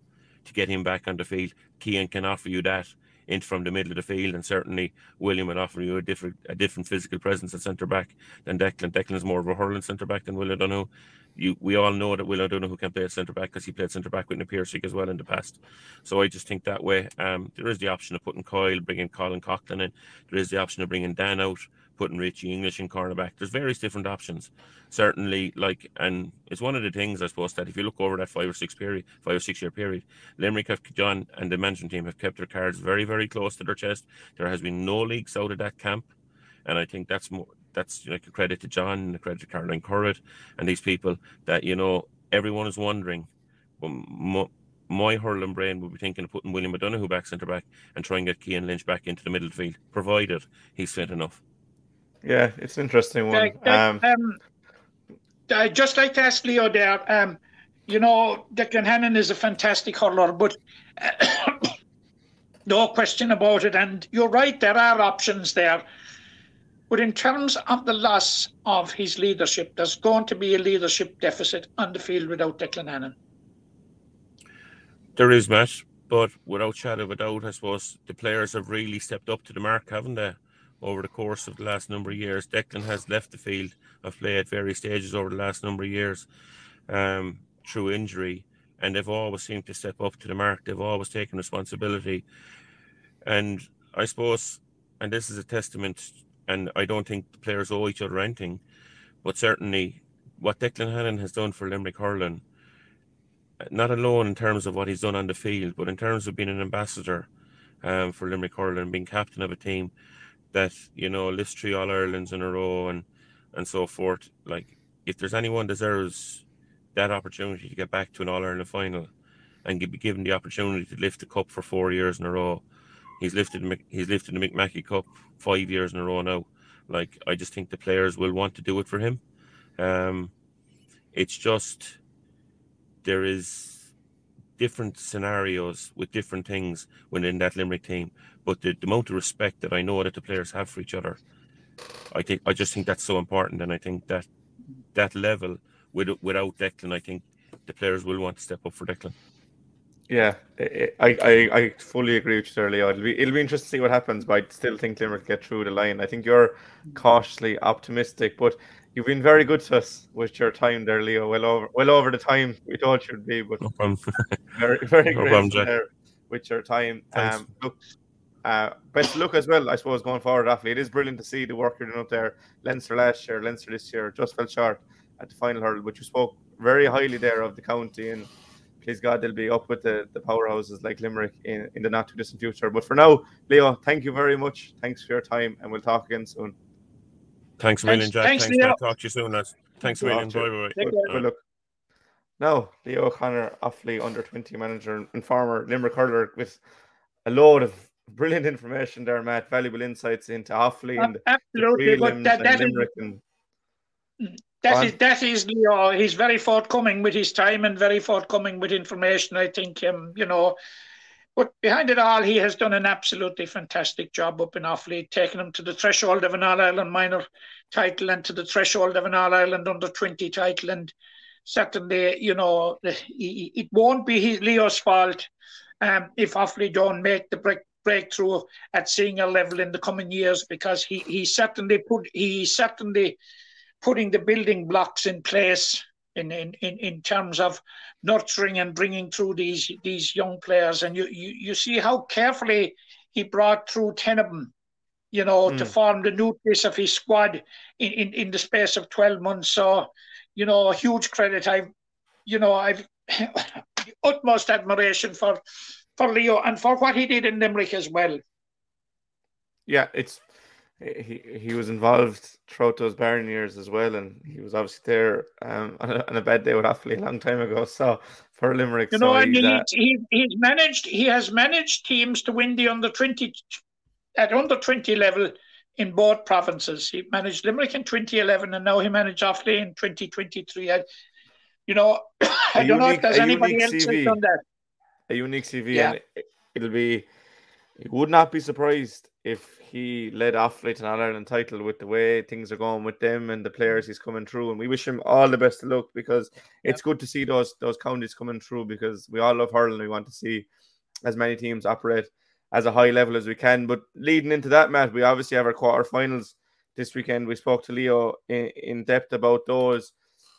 to get him back on the field, Cian can offer you that in from the middle of the field, and certainly William would offer you a different a different physical presence at centre back than Declan. Declan is more of a hurling centre back than Will O'Donoghue. You, we all know that Will O'Donoghue can play at centre back because he played centre back with Na Piarsaigh as well in the past. So I just think that way. Um, there is the option of putting Coyle, bringing Colin Coughlan in. There is the option of bringing Dan out, putting Richie English in cornerback. There's various different options. Certainly, like, and it's one of the things I suppose that if you look over that five or six period, five or six year period, Limerick have John and the management team have kept their cards very, very close to their chest. There has been no leaks out of that camp, and I think that's more that's like a credit to John and a credit to Caroline Currid and these people that you know everyone is wondering. Well, mo- my hurling brain would be thinking of putting William O'Donoghue back centre back and try and get Cian Lynch back into the middle field, provided he's fit enough. Yeah, it's an interesting one. Like that, Um, um, I'd just like to ask Leo there. Um, you know, Declan Hannon is a fantastic hurler, but no question about it. And you're right, there are options there. But in terms of the loss of his leadership, there's going to be a leadership deficit on the field without Declan Hannon. There is, Matt, but without shadow of a doubt, I suppose the players have really stepped up to the mark, haven't they? Over the course of the last number of years, Declan has left the field of play at various stages over the last number of years um, through injury, and they've always seemed to step up to the mark. They've always taken responsibility, and I suppose, and this is a testament. And I don't think the players owe each other anything, but certainly what Declan Hannon has done for Limerick hurling, not alone in terms of what he's done on the field, but in terms of being an ambassador um, for Limerick hurling, being captain of a team that you know lifts three All Irelands in a row and and so forth. Like if there's anyone deserves that opportunity to get back to an All Ireland final and be given the opportunity to lift the cup for four years in a row, he's lifted he's lifted the Mick Mackey Cup five years in a row now. Like I just think the players will want to do it for him. Um, it's just there is different scenarios with different things within that Limerick team, but the, the amount of respect that I know that the players have for each other, I think I just think that's so important, and I think that that level with, without Declan, I think the players will want to step up for Declan. Yeah, I, I, I fully agree with you there, Leo. It'll be it'll be interesting to see what happens, but I still think Limerick get through the line. I think you're cautiously optimistic, but you've been very good to us with your time there, Leo. Well over well over the time we thought you'd be, but no very very no great problem, there with your time. Thanks. Um, look, uh, best look as well, I suppose, going forward. After it is brilliant to see the work you're doing up there. Leinster last year, Leinster this year, just fell short at the final hurdle, but you spoke very highly there of the county and please God, they'll be up with the, the powerhouses like Limerick in, in the not too distant future. But for now, Leo, thank you very much. Thanks for your time, and we'll talk again soon. Thanks a million, Jack. thanks, Thanks, Leo. Talk to you soon, lads. Thanks a million. Bye bye. Take Good, care. good look. Now, Leo O'Connor, Offaly under 20 manager and former Limerick hurler with a load of brilliant information there, Matt. Valuable insights into Offaly uh, and the Absolutely, but prelims that, and that is Limerick. And mm. That is that is Leo. He's very forthcoming with his time and very forthcoming with information. I think um, you know, but behind it all, he has done an absolutely fantastic job up in Offaly, taking him to the threshold of an All Ireland minor title and to the threshold of an All Ireland under twenty title. And certainly, you know, he- it won't be his Leo's fault um, if Offaly don't make the break, breakthrough at senior level in the coming years, because he he certainly put he certainly putting the building blocks in place in, in, in, in terms of nurturing and bringing through these these young players. And you, you, you see how carefully he brought through 10 of them, you know, to Mm. form the nucleus of his squad in, in, in the space of 12 months. So, you know, a huge credit. I've, you know, I've utmost admiration for for Leo and for what he did in Limerick as well. yeah, it's he he was involved throughout those barren years as well, and he was obviously there um, on, a, on a bad day with Offaly a long time ago. So for Limerick, You so know, and he's, he, uh, he he's managed he has managed teams to win the under twenty at under twenty level in both provinces. He managed Limerick in twenty eleven, and now he managed Offaly in twenty twenty three. You know, I don't know if there's anybody else CV. done that. a unique CV, Yeah. and it, it'll be. He would not be surprised if he led Offaly to an All Ireland title with the way things are going with them and the players he's coming through. And we wish him all the best of luck because it's good to see those those counties coming through because we all love hurling. We want to see as many teams operate as a high level as we can. But leading into that, Matt, we obviously have our quarterfinals this weekend. We spoke to Leo in, in depth about those.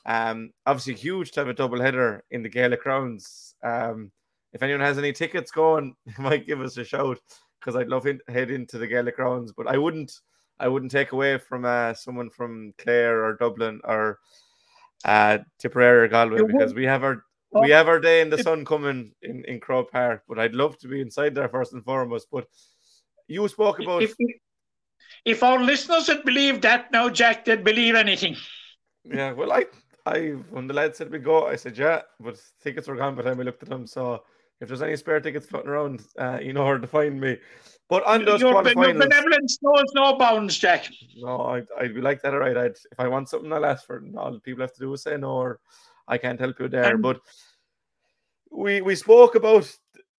Um, obviously huge to have a double header in the Gaelic Grounds. Um, if anyone has any tickets going, might give us a shout because I'd love to head into the Gaelic Grounds. But I wouldn't, I wouldn't take away from uh, someone from Clare or Dublin or uh, Tipperary or Galway You because would- we have our Oh. we have our day in the sun coming in in Croke Park. But I'd love to be inside there first and foremost. But you spoke about If, if our listeners had believed that now, Jack, they'd believe anything. Yeah, well, I, I, when the lad said we go, I said yeah, but tickets were gone by the time we looked at them. So if there's any spare tickets floating around, uh, you know where to find me. But on those Your, your benevolence knows no bounds, Jack. no, I'd, I'd be like that, all right. I'd, if I want something, I'll ask for it. And all people have to do is say no, or I can't help you there. And- but we we spoke about.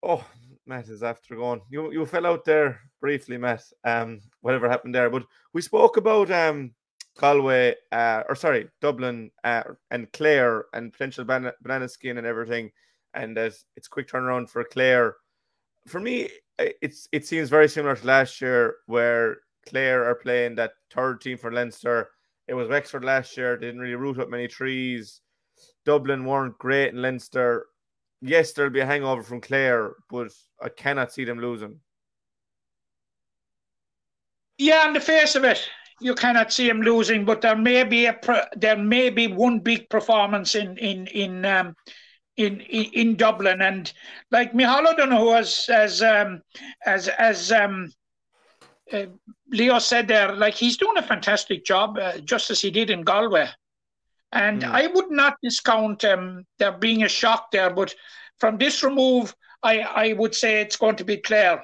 Oh, Matt is after going. You you fell out there briefly, Matt. Um, whatever happened there, but we spoke about um Galway, uh, or sorry, Dublin, uh, and Clare, and potential banana, banana skin and everything, and uh, it's quick turnaround for Clare. For me, it's it seems very similar to last year, where Clare are playing that third team for Leinster. It was Wexford last year; they didn't really root up many trees. Dublin weren't great in Leinster. yes, there'll be a hangover from Clare, but I cannot see them losing. Yeah, on the face of it, you cannot see them losing, but there may be a there may be one big performance in in in um, in, in, in Dublin, and like Micheál O'Donoghue as as um, as as um, uh, Leo said there, like he's doing a fantastic job, uh, just as he did in Galway. And mm. I would not discount um, there being a shock there, but from this remove, I, I would say it's going to be Clare.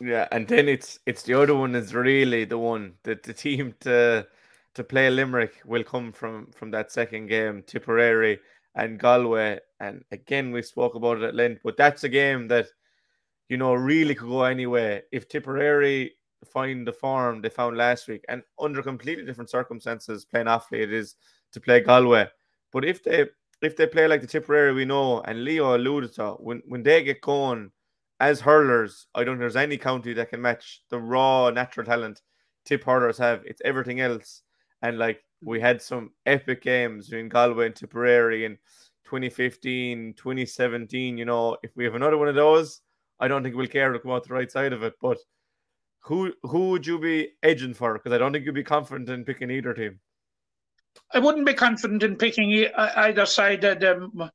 Yeah, and then it's it's the other one is really the one that the team to to play Limerick will come from from that second game, Tipperary and Galway. And again, we spoke about it at length, but that's a game that you know really could go anywhere. If Tipperary find the form they found last week, and under completely different circumstances, playing Offaly, it is to play Galway. But if they if they play like the Tipperary we know, and Leo alluded to, when when they get going as hurlers, I don't think there's any county that can match the raw natural talent tip hurlers have. It's everything else. And like we had some epic games in Galway and Tipperary in 2015, 2017. You know, if we have another one of those, I don't think we'll care to come out the right side of it. But who who would you be edging for? Because I don't think you'd be confident in picking either team. I wouldn't be confident in picking either side. Um,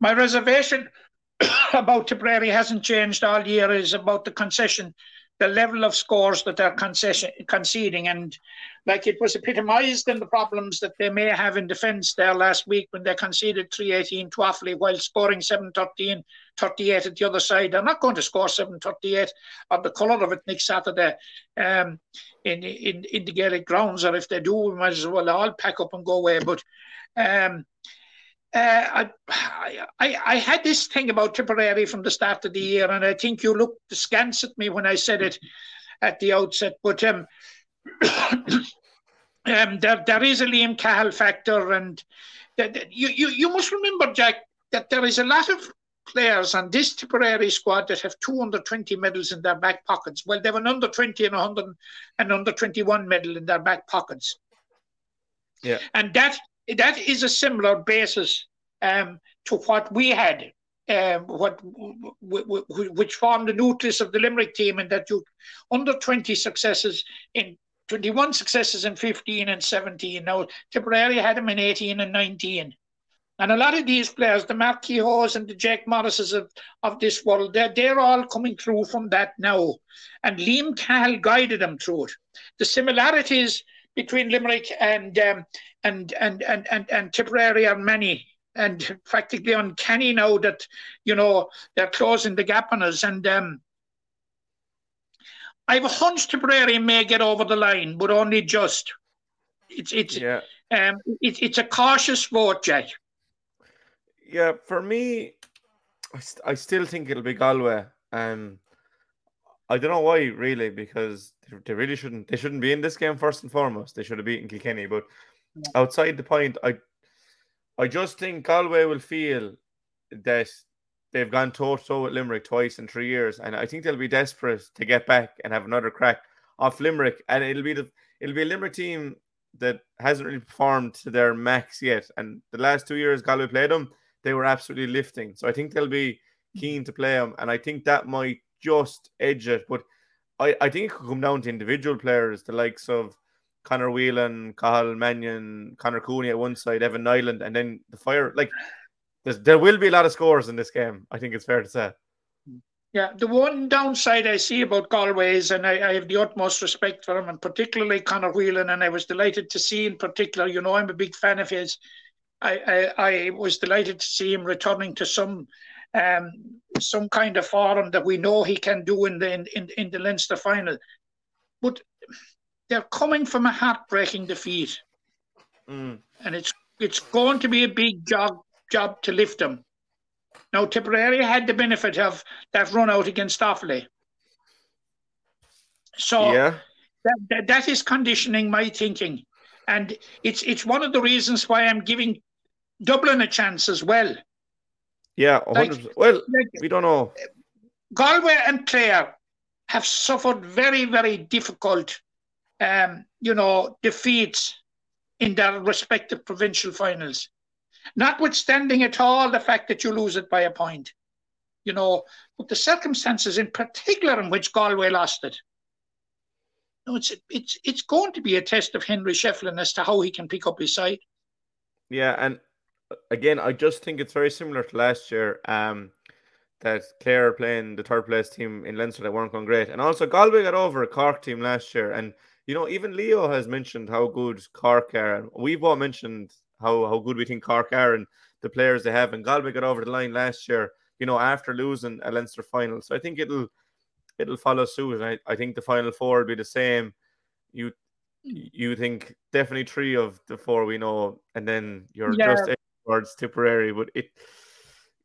my reservation about Tipperary hasn't changed all year. Is about the concession, the level of scores that they're concession, conceding, and like it was epitomised in the problems that they may have in defence there last week when they conceded 318 to Offaly while scoring 713, 38 at the other side. They're not going to score 738 on the colour of it next Saturday um, in, in, in the Gaelic grounds, or if they do, we might as well all pack up and go away. But um, uh, I, I, I had this thing about Tipperary from the start of the year, and I think you looked askance at me when I said it at the outset. But um, um, there, there is a Liam Cahill factor, and that, you, you, you must remember, Jack, that there is a lot of players on this Tipperary squad that have two under 20 medals in their back pockets. Well, they have an under 20 and a 100 and under 21 medal in their back pockets. Yeah. And that that is a similar basis um, to what we had, um, what which formed the nucleus of the Limerick team, and that you under 20 successes in 21 successes in 15 and 17. Now, Tipperary had them in 18 and 19. And a lot of these players, the Mark Kehoes and the Jack Morrises of, of this world, they're, they're all coming through from that now. And Liam Cahill guided them through it. The similarities between Limerick and um, and, and, and, and, and Tipperary are many and practically uncanny now that, you know, they're closing the gap on us. And um, I have a hunch Tipperary may get over the line, but only just. It's it's yeah. um it's it's a cautious vote, Jack. Yeah, for me, I, st- I still think it'll be Galway. Um, I don't know why, really, because they really shouldn't. They shouldn't be in this game first and foremost. They should have beaten Kilkenny. But yeah. outside the point, I, I just think Galway will feel that they've gone toe to toe with Limerick twice in three years, and I think they'll be desperate to get back and have another crack off Limerick. And it'll be the it'll be a Limerick team that hasn't really performed to their max yet. And the last two years Galway played them, they were absolutely lifting. So I think they'll be keen to play them, and I think that might just edge it. But I, I think it could come down to individual players, the likes of Conor Whelan, Cathal Mannion, Conor Cooney at one side, Evan Niland, and then the fire like there will be a lot of scores in this game. I think it's fair to say. Yeah, the one downside I see about Galway is, and I, I have the utmost respect for him, and particularly Conor Whelan, and I was delighted to see in particular, you know, I'm a big fan of his. I, I, I was delighted to see him returning to some um, some kind of form that we know he can do in the in, in, in the Leinster final. But they're coming from a heartbreaking defeat. Mm. And it's it's going to be a big job job to lift them. Now, Tipperary had the benefit of that run out against Offaly. So yeah. that, that, that is conditioning my thinking. And it's it's one of the reasons why I'm giving Dublin a chance as well. Yeah, like, well, like, we don't know. Galway and Clare have suffered very, very difficult, um, you know, defeats in their respective provincial finals. Notwithstanding at all the fact that you lose it by a point. You know, but the circumstances in particular in which Galway lost it. No, it's it's it's going to be a test of Henry Shefflin as to how he can pick up his side. Yeah, and uh, again, I just think it's very similar to last year. Um, that Clare playing the third place team in Leinster that weren't going great, and also Galway got over a Cork team last year, and you know even Leo has mentioned how good Cork are, and we've all mentioned how how good we think Cork are and the players they have, and Galway got over the line last year. You know after losing a Leinster final, so I think it'll it'll follow suit. And I, I think the final four will be the same. You you think definitely three of the four we know, and then you're Yeah. just towards Tipperary, but it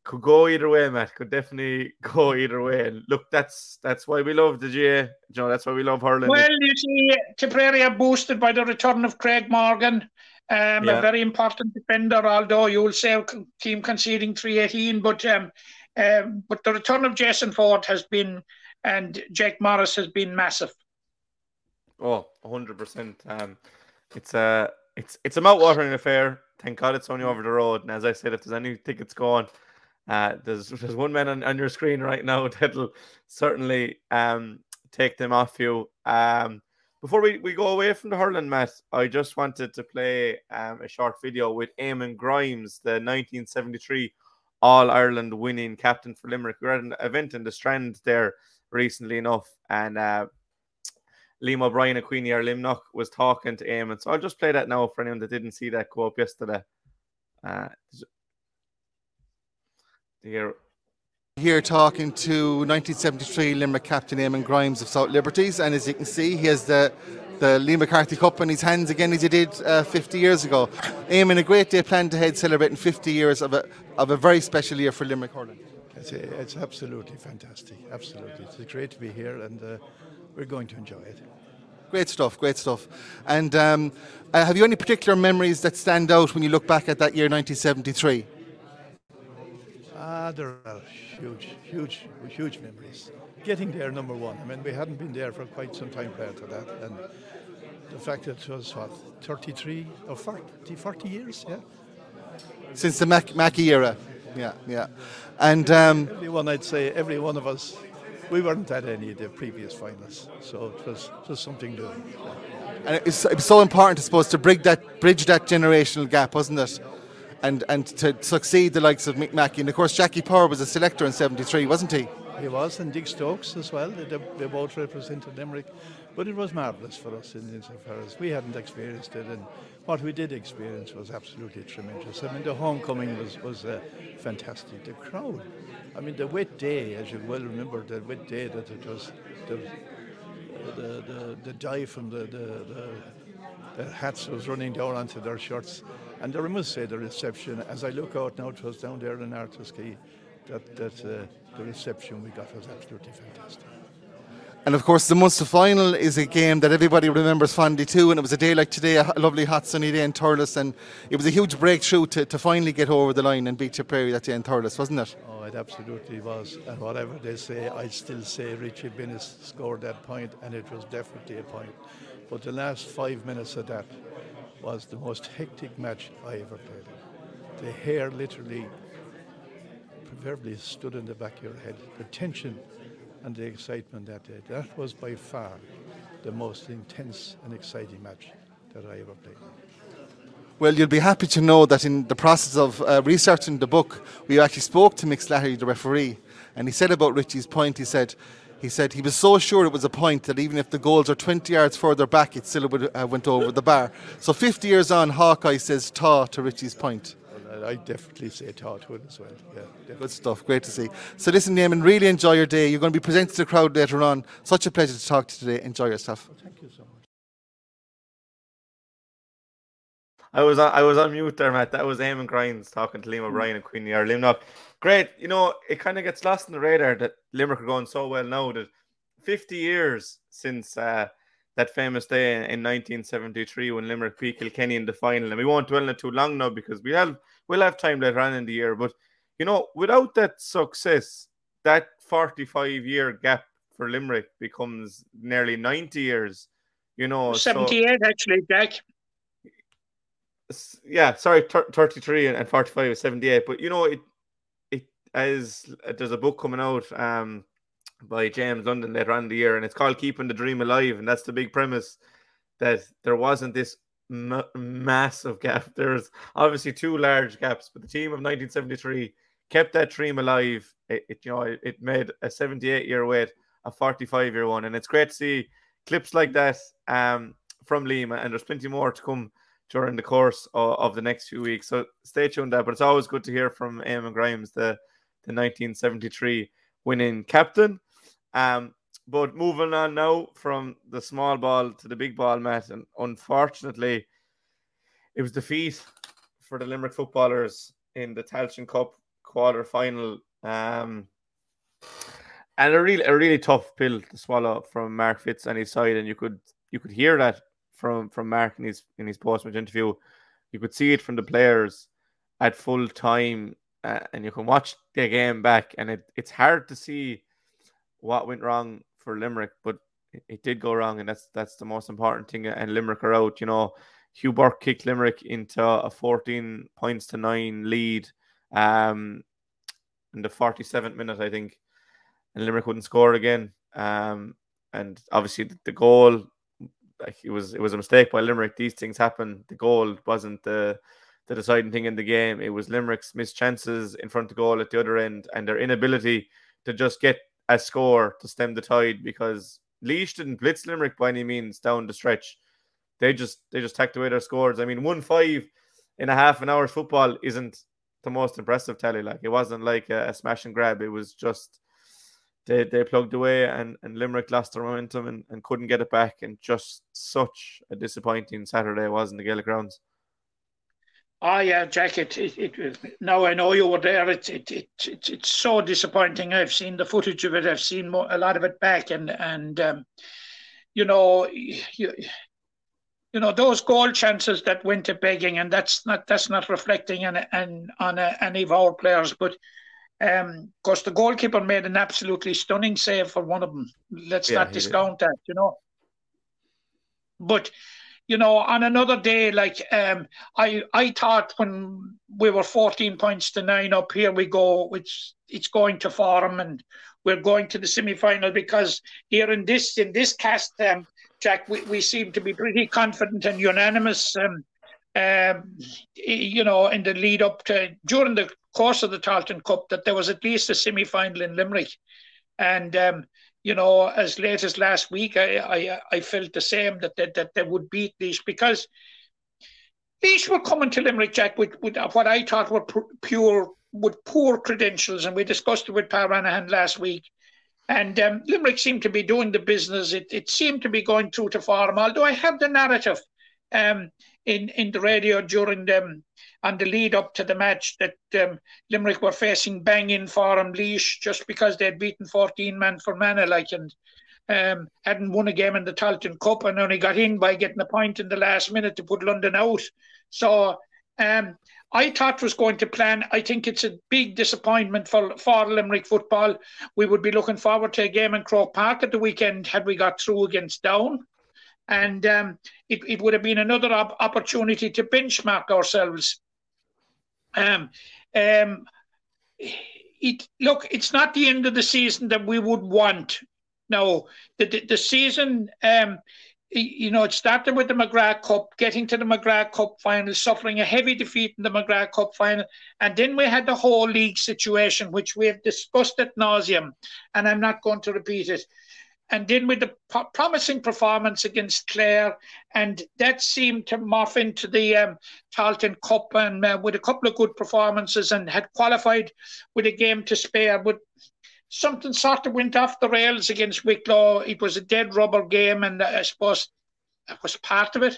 could go either way, Matt. Could definitely go either way. And look, that's that's why we love the GAA. You know, that's why we love hurling. Well, you see, Tipperary are boosted by the return of Craig Morgan, um, Yeah. a very important defender. Although you'll say a c- team conceding three eighteen, but um, um, but the return of Jason Forde has been and Jack Morris has been massive. Oh, 100%. Um, it's a it's it's a mouth-watering affair. Thank God it's only over the road. And as I said, if there's any tickets going, uh, there's there's one man on, on your screen right now that'll certainly um take them off you. Um, before we, we go away from the hurling, Matt, I just wanted to play um, a short video with Eamon Grimes, the 1973 All Ireland winning captain for Limerick. We were at an event in the Strand there recently enough, and uh, Liam O'Brien of Queenie or Limnock was talking to Eamon. So I'll just play that now for anyone that didn't see that go up yesterday. Uh, here, Here talking to 1973 Limerick captain Eamon Grimes of South Liberties, and as you can see, he has the the Liam McCarthy Cup in his hands again as he did uh, 50 years ago. Eamon, a great day planned ahead, celebrating 50 years of a of a very special year for Limerick hurling. It's, it's absolutely fantastic. Absolutely. It's great to be here and uh, we're going to enjoy it. Great stuff, great stuff. And um, uh, have you any particular memories that stand out when you look back at that year 1973? Ah, there are huge, huge, huge memories. Getting there, number one. I mean, we hadn't been there for quite some time prior to that. And the fact that it was, what, 33 or 40, 40 years? Yeah. Since the Mac- Mackey era. Yeah, yeah. And um, Everyone, I'd say, every one of us, we weren't at any of the previous finals. So it was just something new. And it was, it was so important, I suppose, to bridge that bridge that generational gap, wasn't it? And and to succeed the likes of Mick Mackey. And of course, Jackie Power was a selector in '73, wasn't he? He was, and Dick Stokes as well. They, they both represented Limerick. But it was marvellous for us in insofar as we hadn't experienced it. And what we did experience was absolutely tremendous. I mean, the homecoming was, was uh, fantastic. The crowd, I mean, the wet day, as you well remember, the wet day that it was, the, the, the, the dye from the, the, the, the hats was running down onto their shirts. And I must say, the reception, as I look out now, it was down there in Artuskey, that, that uh, the reception we got was absolutely fantastic. And of course, the Munster final is a game that everybody remembers fondly too. And it was a day like today, a lovely hot sunny day in Thurles, and it was a huge breakthrough to, to finally get over the line and beat Tipperary that day in Thurles, wasn't it? Oh, it absolutely was. And whatever they say, I still say Richie Bennis scored that point, and it was definitely a point. But the last five minutes of that was the most hectic match I ever played. The hair literally, proverbially, stood in the back of your head. The tension and the excitement that day. That was by far the most intense and exciting match that I ever played. Well, you'll be happy to know that in the process of uh, researching the book, we actually spoke to Mick Slattery, the referee, and he said about Richie's point, he said, he said he was so sure it was a point that even if the goals are 20 yards further back, it still would have went over the bar. So 50 years on, Hawkeye says ta to Richie's point. Well, I definitely say ta to it as well. Yeah, definitely. Good stuff. Great to see. So listen, Eamon, really enjoy your day. You're going to be presented to the crowd later on. Such a pleasure to talk to you today. Enjoy yourself. Thank you I was on, I was on mute there, Matt. That was Eamon Grimes talking to Liam O'Brien and Queenie or Limnock. Great. You know, it kind of gets lost in the radar that Limerick are going so well now that 50 years since uh, that famous day in, in 1973 when Limerick beat Kilkenny in the final. And we won't dwell on it too long now because we have we'll have time later on in the year. But you know, without that success, that 45 year gap for Limerick becomes nearly 90 years. You know, so- 78, actually, Jack. Yeah, sorry, thir- 33 and, and 45 is 78. But you know, it it as there's a book coming out um by James London later on in the year, and it's called Keeping the Dream Alive, and that's the big premise that there wasn't this ma- massive gap. There's obviously two large gaps, but the team of 1973 kept that dream alive. It, it you know it, made a 78 year wait a 45 year one, and it's great to see clips like that um from Liam, and there's plenty more to come during the course of, of the next few weeks. So stay tuned there. But it's always good to hear from Eamon Grimes, the the 1973 winning captain. Um, but moving on now from the small ball to the big ball, Matt, and unfortunately, it was defeat for the Limerick footballers in the Tailteann Cup quarter final. Um, and a really a really tough pill to swallow from Mark Fitz and his side, and you could you could hear that from from Mark in his in his post match interview. You could see it from the players at full time, uh, and you can watch the game back, and it, it's hard to see what went wrong for Limerick, but it, it did go wrong, and that's that's the most important thing. And Limerick are out. You know, Hugh Burke kicked Limerick into a 14 points to nine lead um, in the 47th minute, I think, and Limerick wouldn't score again. Um, and obviously the, the goal, like it was, it was a mistake by Limerick. These things happen. The goal wasn't the the deciding thing in the game. It was Limerick's missed chances in front of goal at the other end, and their inability to just get a score to stem the tide because Laois didn't blitz Limerick by any means down the stretch. They just they just tacked away their scores. I mean, one five in a half an hour's football isn't the most impressive tally. Like it wasn't like a, a smash and grab. It was just they they plugged away and, and Limerick lost their momentum and, and couldn't get it back. And just such a disappointing Saturday it was in the Gaelic grounds. Oh yeah, Jack. It, it, it now I know you were there. It's it, it, it, it's so disappointing. I've seen the footage of it. I've seen mo- a lot of it back, and and um, you know, you, you know those goal chances that went to begging, and that's not that's not reflecting on on on uh, any of our players, but. Um, because the goalkeeper made an absolutely stunning save for one of them. Let's Yeah, not he did. discount that, you know. But you know, on another day, like um, I I thought when we were 14 points to nine up, here we go, It's it's going to form and we're going to the semi final because here in this in this cast, um, Jack, we, we seem to be pretty confident and unanimous. Um, um, you know, in the lead up to during the course of the Tailteann Cup, that there was at least a semi final in Limerick, and um, you know, as late as last week, I I, I felt the same that that, that they would beat Laois because Laois were coming to Limerick, Jack, with, with what I thought were pure with poor credentials, and we discussed it with Pat Ranahan last week. And um, Limerick seemed to be doing the business. It, it seemed to be going through to form, although I have the narrative um, in, in the radio during them on the lead up to the match that um, Limerick were facing bang in form Laois just because they'd beaten 14 man Fermanagh, like, and um, hadn't won a game in the Tailteann Cup and only got in by getting a point in the last minute to put London out. So um, I thought was going to plan. I think it's a big disappointment for, for Limerick football. We would be looking forward to a game in Croke Park at the weekend had we got through against Down. And um, it, it would have been another op- opportunity to benchmark ourselves. Um, um, it look, it's not the end of the season that we would want. No, the the, the season, um, you know, it started with the McGrath Cup, getting to the McGrath Cup final, suffering a heavy defeat in the McGrath Cup final, and then we had the whole league situation, which we have discussed at nauseum, and I'm not going to repeat it. And then with the po- promising performance against Clare, and that seemed to morph into the um, Tailteann Cup, and uh, with a couple of good performances, and had qualified with a game to spare. But something sort of went off the rails against Wicklow. It was a dead rubber game, and I suppose that was part of it.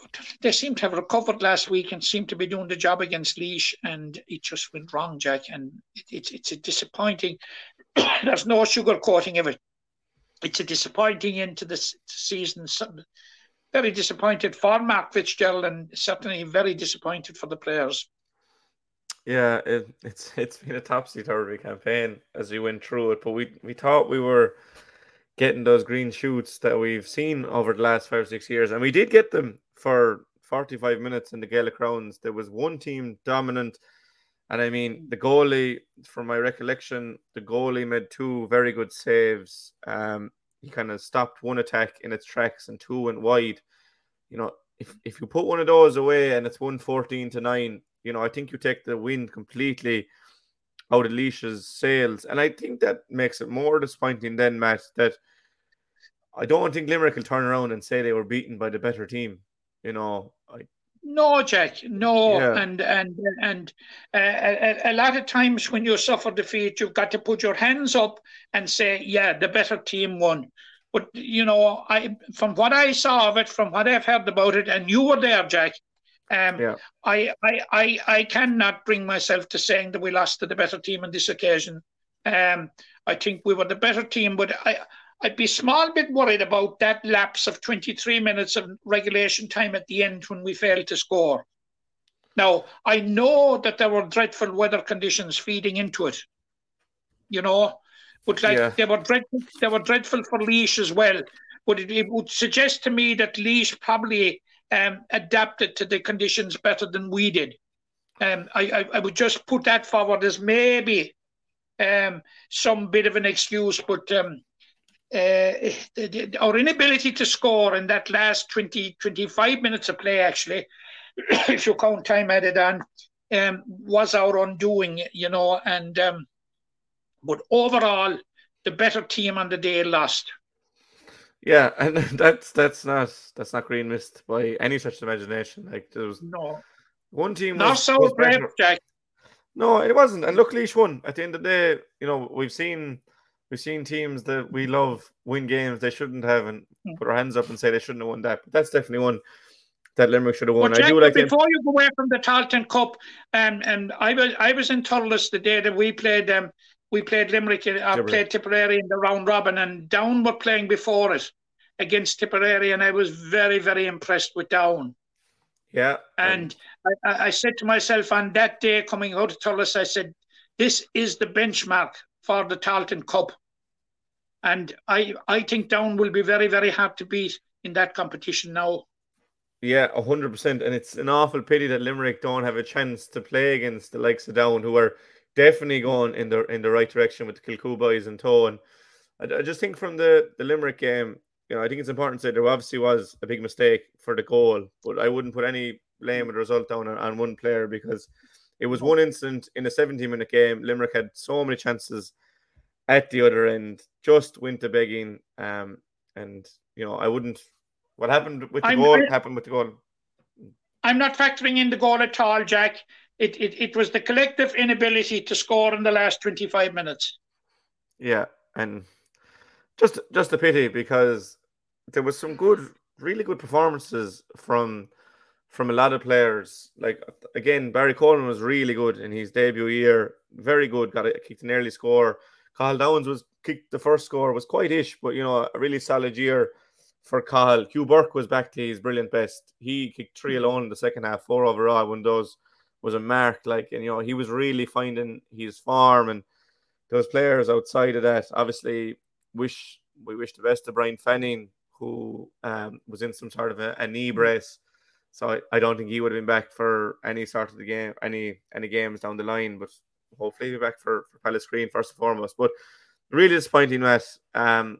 But they seem to have recovered last week and seem to be doing the job against Laois, and it just went wrong, Jack. And it, it's it's a disappointing. There's no sugarcoating of it. It's a disappointing end to the season. Very disappointed for Mark Fitzgerald, and certainly very disappointed for the players. Yeah, it, it's it's been a topsy turvy campaign as we went through it, but we we thought we were getting those green shoots that we've seen over the last five or six years, and we did get them for 45 minutes in the Gaelic Grounds, there was one team dominant. And I mean, the goalie, from my recollection, the goalie made two very good saves. Um, he kind of stopped one attack in its tracks and two went wide. You know, if, if you put one of those away and it's 114 to 9, you know, I think you take the wind completely out of Laois's sails. And I think that makes it more disappointing then, Matt, that I don't think Limerick will turn around and say they were beaten by the better team. You know, no, Jack, no, Yeah. and and and uh, a, a lot of times when you suffer defeat, you've got to put your hands up and say, "Yeah, the better team won." But you know, I from what I saw of it, from what I've heard about it, and you were there, Jack. Um, Yeah. I, I, I, I cannot bring myself to saying that we lost to the better team on this occasion. Um, I think we were the better team, but I, I'd be a small bit worried about that lapse of 23 minutes of regulation time at the end when we failed to score. Now, I know that there were dreadful weather conditions feeding into it, you know, but like Yeah. they were dreadful, they were dreadful for Laois as well. But it, it would suggest to me that Laois probably um, adapted to the conditions better than we did. Um, I, I, I would just put that forward as maybe um, some bit of an excuse, but um, the- the- our inability to score in that last 20, 25 minutes of play, actually, if you count time added on, um, was our undoing, you know. And um, but overall, the better team on the day lost. yeah, and that's that's not that's not green mist by any such imagination. Like there was No, one team not was, so was better. Jack. No, it wasn't. And look, Laois won. At the end of the day, you know, we've seen we've seen teams that we love win games they shouldn't have and Hmm. put our hands up and say they shouldn't have won that. But that's definitely one that Limerick should have won. But I Jack, do like them. before you go away from the Tailteann Cup, um, and I was I was in Thurles the day that we played um, we played Limerick, uh, Tipperary. played Tipperary in the round robin, and Down were playing before us against Tipperary, and I was very very impressed with Down. Yeah. And I, I I said to myself on that day coming out of Thurles, I said, this is the benchmark for the Tailteann Cup. And I, I think Down will be very, very hard to beat in that competition now. Yeah, a hundred percent, and it's an awful pity that Limerick don't have a chance to play against the likes of Down, who are definitely going in the in the right direction with the Kilcoo boys in tow. And I, I just think from the the Limerick game, you know, I think it's important to say there obviously was a big mistake for the goal, but I wouldn't put any blame of the result down on, on one player because it was one incident in a 70 minute game. Limerick had so many chances at the other end, just went to begging. Um, and you know, I wouldn't. What happened with the I'm- goal I- happened with the goal. I'm not factoring in the goal at all, Jack. It, it, it was the collective inability to score in the last 25 minutes. Yeah, and just just a pity because there was some good, really good performances from from a lot of players. Like again, Barry Coleman was really good in his debut year. Very good. Got a kicked an early score. Carl Downs was kicked the first score was quite ish, but you know a really solid year for Carl. Hugh Burke was back to his brilliant best. He kicked three alone in the second half, four overall. One of those was a mark. Like and you know he was really finding his form and those players outside of that, obviously, wish we wish the best to Brian Fanning, who um, was in some sort of a, a knee brace. So I, I don't think he would have been back for any sort of the game, any any games down the line. But hopefully, be back for for Pallasgreen first and foremost. But really disappointing, Matt. Um,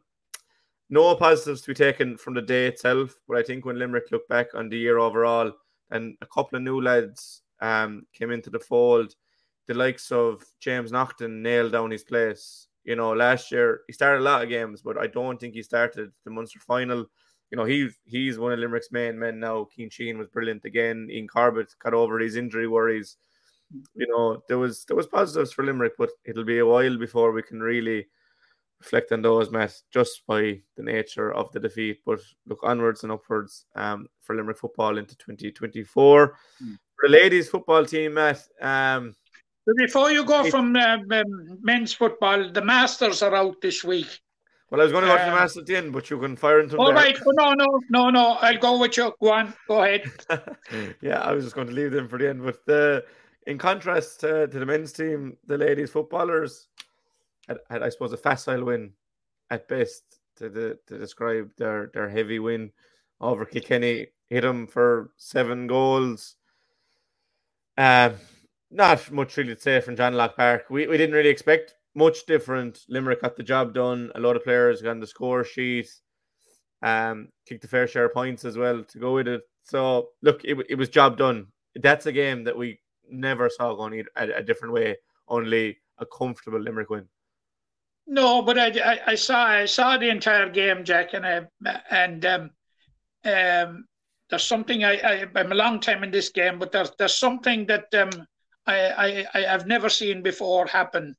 no positives to be taken from the day itself, but I think when Limerick look back on the year overall, and a couple of new lads um, came into the fold, the likes of James Naughton nailed down his place. You know, last year he started a lot of games, but I don't think he started the Munster final. You know, he's he's one of Limerick's main men now. Keen Sheen was brilliant again. Ian Corbett got over his injury worries. You know, there was there was positives for Limerick, but it'll be a while before we can really reflect on those, Matt, just by the nature of the defeat. But look onwards and upwards um, for Limerick football into 2024. For the ladies football team, Matt, um, But before you go It- from um, um, men's football, the Masters are out this week. well, I was going to go to the Um, Masters at the end, but you can fire into them All there. right. Oh, no, no, no, no. I'll go with you. Go on. Go ahead. yeah, I was just going to leave them for the end. But the, in contrast to, to the men's team, the ladies footballers had, had, I suppose, a facile win at best to the, to describe their their heavy win over Kilkenny, hit them for seven goals. Um, not much really to say from John Locke Park. We, we didn't really expect much different. Limerick got the job done. A lot of players got on the score sheet. Um, kicked a fair share of points as well to go with it. So look, it, it was job done. That's a game that we never saw going a, a different way. Only a comfortable Limerick win. No, but I, I, I, saw I saw the entire game, Jack, and I, and um, um, there's something I, I I'm a long time in this game, but there's there's something that um, I, I I've never seen before happen.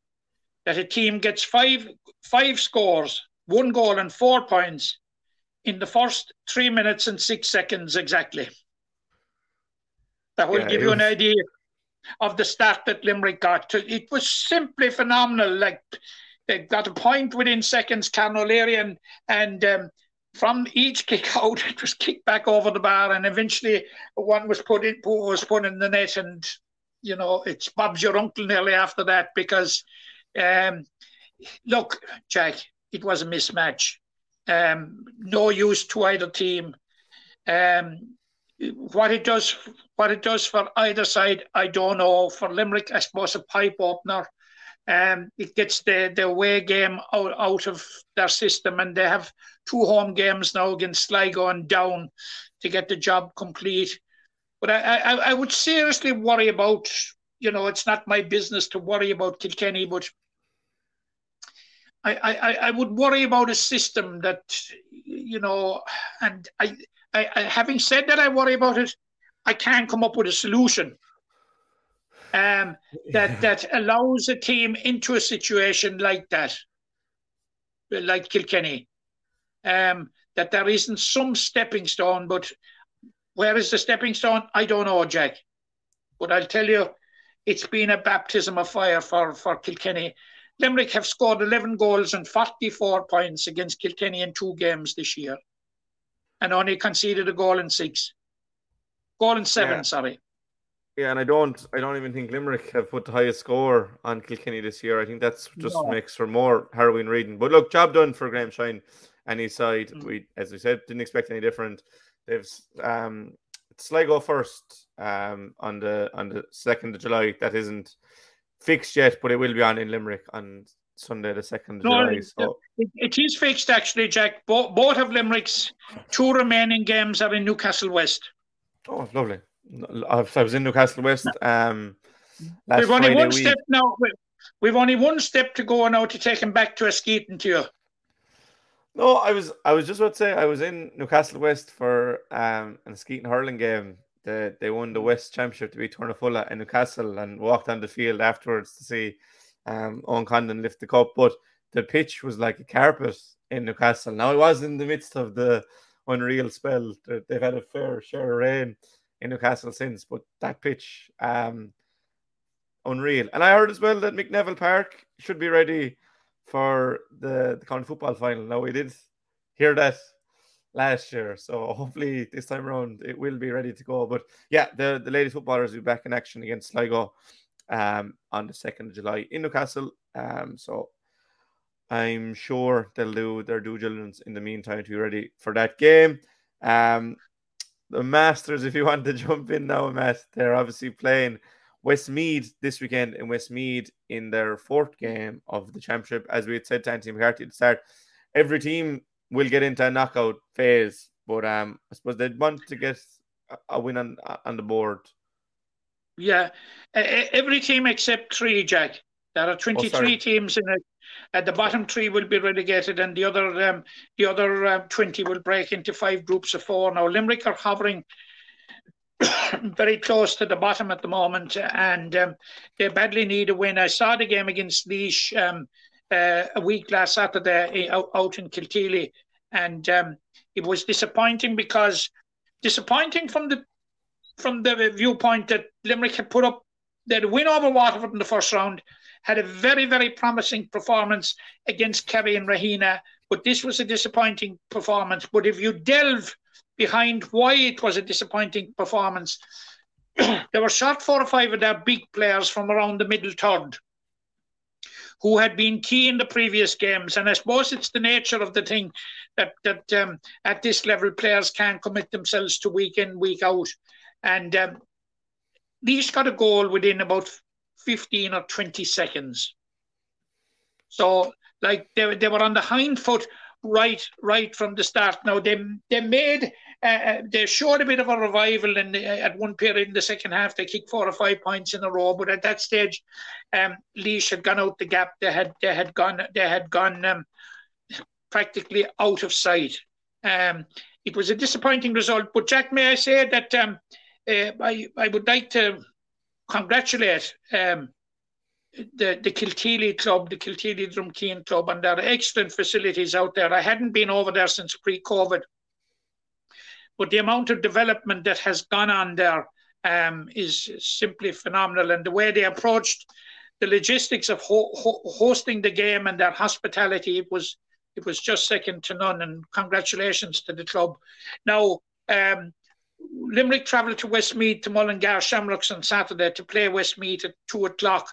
That a team gets five five scores, one goal and four points in the first three minutes and six seconds exactly. That will yeah, give you was... an idea of the start that Limerick got. It was simply phenomenal. Like they got a point within seconds, Karen O'Leary, and, and um, from each kick out, it was kicked back over the bar, and eventually one was put in, was put in the net, and you know it's Bob's your uncle nearly after that because, um, look, Jack, it was a mismatch. Um, no use to either team. Um, what it does, what it does for either side, I don't know. For Limerick, I suppose a pipe opener. Um, it gets the, the away game out, out of their system, and they have two home games now against Sligo and Down to get the job complete. But I, I, I would seriously worry about, you know, it's not my business to worry about Kilkenny, but I, I, I would worry about a system that, you know, and I, I, I, having said that, I worry about it. I can't come up with a solution um, that yeah. that allows a team into a situation like that, like Kilkenny. Um, that there isn't some stepping stone, but where is the stepping stone? I don't know, Jack. But I'll tell you, it's been a baptism of fire for, for Kilkenny. Limerick have scored 11 goals and 44 points against Kilkenny in two games this year and only conceded a goal in six. Goal in seven, yeah. sorry. Yeah, and I don't, I don't even think Limerick have put the highest score on Kilkenny this year. I think that's just no. makes for more harrowing reading. But look, job done for Graham Shine and his side. Mm. We, as we said, didn't expect any different. They've um, Sligo first um, on the on the second of July. That isn't fixed yet, but it will be on in Limerick on Sunday, the second no, July. So. It, it is fixed actually, Jack. Both, both of Limerick's two remaining games are in Newcastle West. Oh, lovely. I was in Newcastle West. Um, we've only Friday one week. step now. We've only one step to go now to take him back to a skating tour. No, I was I was just about to say I was in Newcastle West for um an Askeaton hurling game. The, they won the West Championship to beat Tournafulla in Newcastle and walked on the field afterwards to see um, Owen Condon lift the cup, but the pitch was like a carpet in Newcastle. Now it was in the midst of the unreal spell. They've had a fair share of rain in Newcastle since, but that pitch, um, unreal. And I heard as well that Mick Neville Park should be ready for the, the county football final. Now we did hear that last year, so hopefully this time around it will be ready to go. But yeah, the, the ladies footballers will be back in action against Sligo um, on the 2nd of July in Newcastle. Um, so I'm sure they'll do their due diligence in the meantime to be ready for that game. Um, the Masters, if you want to jump in now, Matt, they're obviously playing Westmeath this weekend in Westmeath in their fourth game of the championship. As we had said to Anthony McCarthy at the start, every team will get into a knockout phase, but um, I suppose they'd want to get a win on on the board yeah, every team except three, Jack. There are 23 oh, teams in it. Uh, the bottom three will be relegated, and the other um, the other um, 20 will break into five groups of four. Now Limerick are hovering very close to the bottom at the moment, and um, they badly need a win. I saw the game against Laois um, uh, a week last Saturday out, out in Kilteely, and um, it was disappointing because disappointing from the from the viewpoint that Limerick had put up, had win over Waterford in the first round, had a very, very promising performance against Kerry and Rahena, but this was a disappointing performance. But if you delve behind why it was a disappointing performance, there were shot four or five of their big players from around the middle third who had been key in the previous games. And I suppose it's the nature of the thing that that um, at this level players can't commit themselves to week in week out, and um, Laois got a goal within about fifteen or twenty seconds. So like they they were on the hind foot right right from the start. Now they they made uh, uh they showed a bit of a revival in the, at one period in the second half. They kicked four or five points in a row, but at that stage, um, Laois had gone out the gap. They had they had gone they had gone um, practically out of sight. Um, it was a disappointing result, but Jack, may I say that um, uh, I I would like to congratulate um, the, the Club, the Kilteely Drumkeen Club, and their excellent facilities out there. I hadn't been over there since pre COVID, but the amount of development that has gone on there um, is simply phenomenal. And the way they approached the logistics of ho- ho- hosting the game and their hospitality, it was it was just second to none. And congratulations to the club. Now, um, Limerick travelled to Westmeath to Mullingar Shamrocks on Saturday to play Westmeath at two o'clock.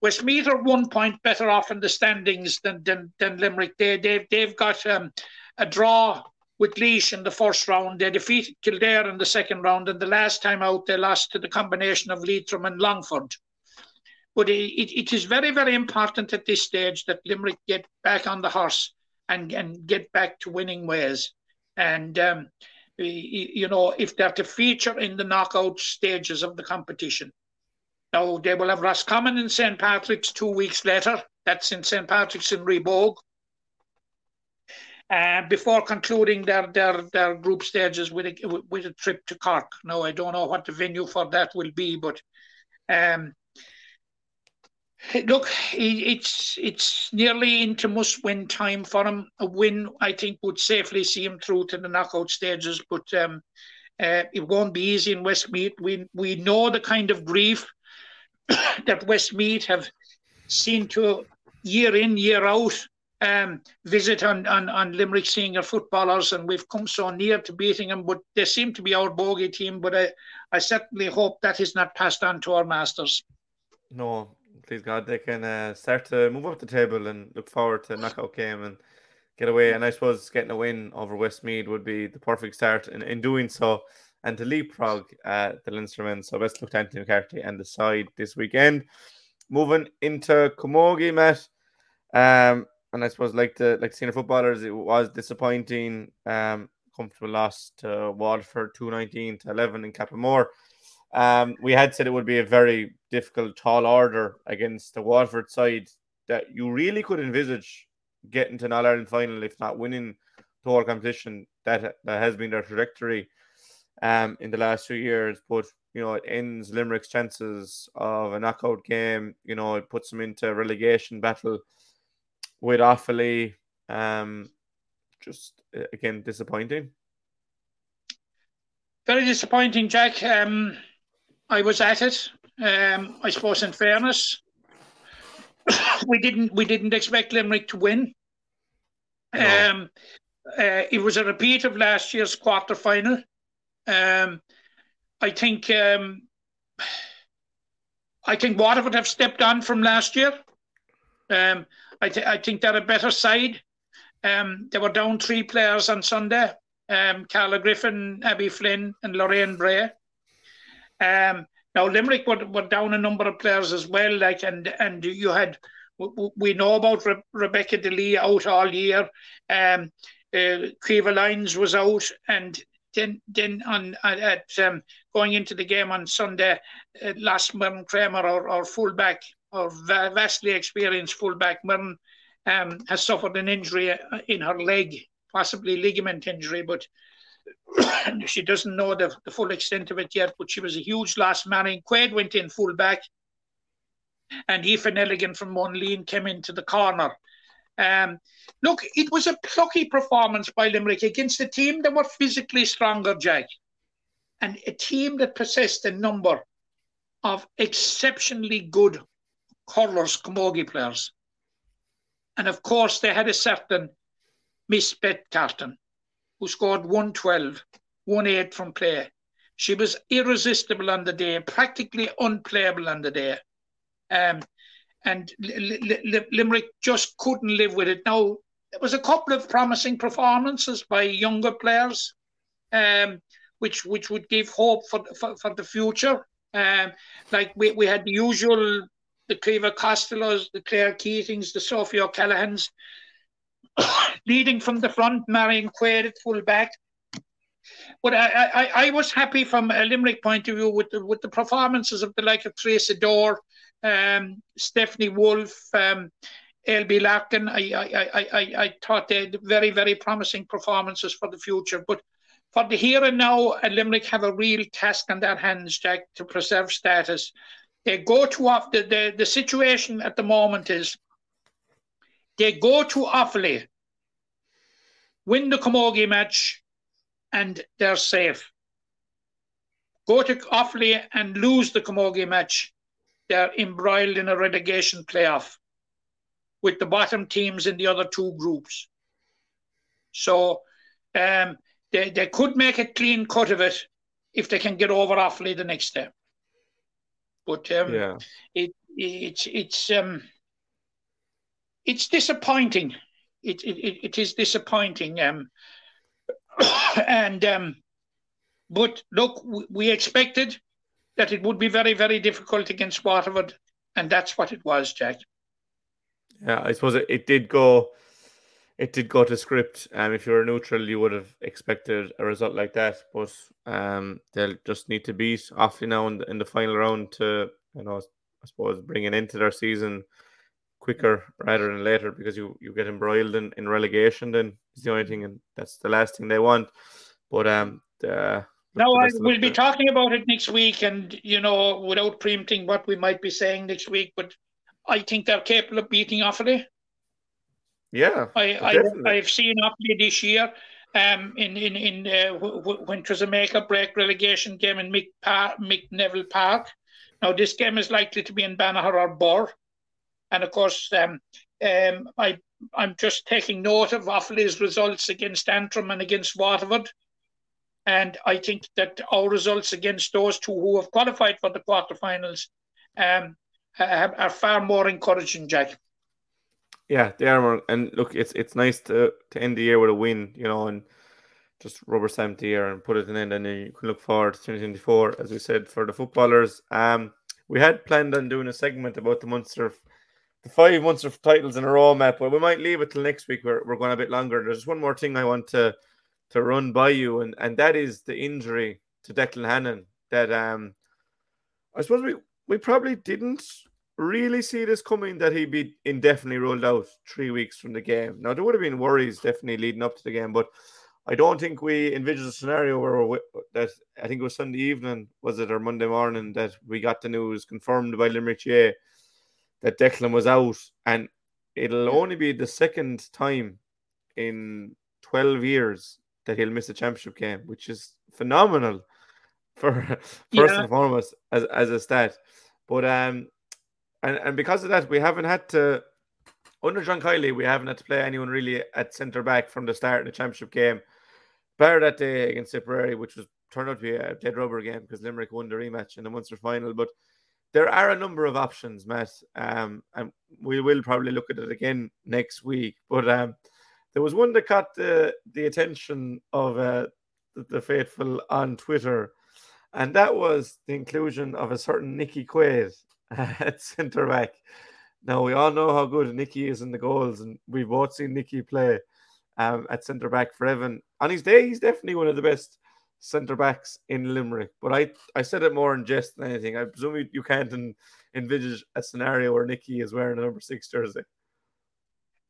Westmeath are one point better off in the standings than than, than Limerick. They they've they've got um, a draw with Laois in the first round. They defeated Kildare in the second round, and the last time out they lost to the combination of Leitrim and Longford. But it, it is very, very important at this stage that Limerick get back on the horse and, and get back to winning ways. And, um, you know, if they're to feature in the knockout stages of the competition. Now, they will have Roscommon in St. Patrick's two weeks later. That's in St. Patrick's in Rhebogue. Uh, before concluding their, their their group stages with a with a trip to Cork. Now I don't know what the venue for that will be, but um, look, it's it's nearly into must-win time for him. A win, I think, would safely see him through to the knockout stages, but um, uh, it won't be easy in Westmeath. We we know the kind of grief that Westmeath have seen to year in, year out um, visit on, on, on Limerick senior footballers, and we've come so near to beating them, but they seem to be our bogey team. But I, I certainly hope that is not passed on to our masters. No, please God, they can uh, start to move up the table and look forward to knockout game and get away. And I suppose getting a win over Westmeath would be the perfect start in, in doing so and to leapfrog uh, the Leinstermen. So best look to Anthony McCarthy and the side this weekend. Moving into Camogie, Matt. Um, and I suppose like the like senior footballers, it was disappointing. Um, comfortable loss to Waterford, two nineteen to eleven in Cappamore. Um, we had said it would be a very difficult, tall order against the Waterford side that you really could envisage getting to an All Ireland final, if not winning the whole competition. That that has been their trajectory um, in the last few years. But you know, it ends Limerick's chances of a knockout game. You know, it puts them into a relegation battle with Offaly. Um, just again disappointing. Very disappointing, Jack. Um, I was at it. Um, I suppose, in fairness, we didn't we didn't expect Limerick to win. No. Um, uh, it was a repeat of last year's quarter final. Um, I think um, I think Waterford have stepped on from last year. Um, I, th- I think they're a better side. Um, they were down three players on Sunday: um, Carla Griffin, Abby Flynn, and Lorraine Bray. Um, now Limerick were, were down a number of players as well, like and and you had we know about Re- Rebecca DeLee out all year. Um, uh, Kiva Lyons was out, and then then on at um, going into the game on Sunday, uh, last Myrne Kramer, our, our fullback, our vastly experienced fullback, Myrne, um, has suffered an injury uh, in her leg, possibly ligament injury, but she doesn't know the, the full extent of it yet. But she was a huge loss. Marion Quaid went in fullback, and Aoife Nelligan from Monaleen came into the corner. Um, look, it was a plucky performance by Limerick against a team that were physically stronger, Jack, and a team that possessed a number of exceptionally good hurlers, camogie players. And of course, they had a certain Miss Beth Carton, who scored 112, 1 8 from play. She was irresistible on the day, practically unplayable on the day. Um, and Limerick just couldn't live with it. Now, there was a couple of promising performances by younger players, um, which which would give hope for for, for the future. Um, like we, we had the usual, the Cleaver Costellos, the Claire Keatings, the Sophie O'Callaghan's, leading from the front, Marion Quaid at full back. But I, I, I was happy from a Limerick point of view with the, with the performances of the like of Tracy Dorr, um, Stephanie Wolf, um, LB Larkin. I, I, I, I, I thought they had very, very promising performances for the future. But for the here and now, uh, Limerick have a real task on their hands, Jack, to preserve status. They go to off the, the, the situation at the moment is they go to Offaly, win the Camogie match, and they're safe. Go to Offaly and lose the Camogie match, they're embroiled in a relegation playoff with the bottom teams in the other two groups. So um, they, they could make a clean cut of it if they can get over Offaly the next day. But um, Yeah. it, it's it's um, it's disappointing. It, it, it, is disappointing. Um, and um, but look, we, we expected that it would be very very difficult against Waterford, and that's what it was, Jack. Yeah, I suppose it, it did go. It did go to script. Um, if you were neutral, you would have expected a result like that. But um, they'll just need to beat Offaly now in the, in the final round to, you know, I suppose bring it into their season quicker rather than later because you, you get embroiled in, in relegation. Then is the only thing, and that's the last thing they want. But um, the, Now the I will be talking about it next week, and you know, without preempting what we might be saying next week, but I think they're capable of beating Offaly. Yeah, I, I. I've seen Offaly this year. Um, in in in uh, w- w- when it was a make or break relegation game in Mick Park, Mick Neville Park. Now this game is likely to be in Banagher or Birr, and of course, um, um, I I'm just taking note of Offaly's results against Antrim and against Waterford, and I think that our results against those two who have qualified for the quarterfinals, um, are, are far more encouraging, Jack. Yeah, they are and look, it's it's nice to to end the year with a win, you know, and just rubber stamp the year and put it in, and then you can look forward to 2024, as we said for the footballers. Um, we had planned on doing a segment about the Munster, the five of titles in a row, Matt, but we might leave it till next week. We're we're going a bit longer. There's one more thing I want to to run by you, and and that is the injury to Declan Hannon. That um, I suppose we we probably didn't really see this coming that he'd be indefinitely ruled out three weeks from the game. Now there would have been worries definitely leading up to the game, but I don't think we envisaged a scenario where that I think it was Sunday evening, was it or Monday morning that we got the news confirmed by Limerick GA that Declan was out, and it'll only be the second time in twelve years that he'll miss a championship game, which is phenomenal for first Yeah. and foremost as as a stat. But um, and and because of that, we haven't had to under John Kiely, we haven't had to play anyone really at centre back from the start in the championship game. Bar that day against Tipperary, which was turned out to be a dead rubber game because Limerick won the rematch in the Munster final. But there are a number of options, Matt, um, and we will probably look at it again next week. But um, there was one that caught the the attention of uh, the, the faithful on Twitter, and that was the inclusion of a certain Nicky Quaid at centre back. Now we all know how good Nicky is in the goals, and we've both seen Nicky play um, at centre back for Effin. On his day, he's definitely one of the best centre backs in Limerick. But I, I said it more in jest than anything. I presume you, you can't en- envisage a scenario where Nicky is wearing a number six jersey.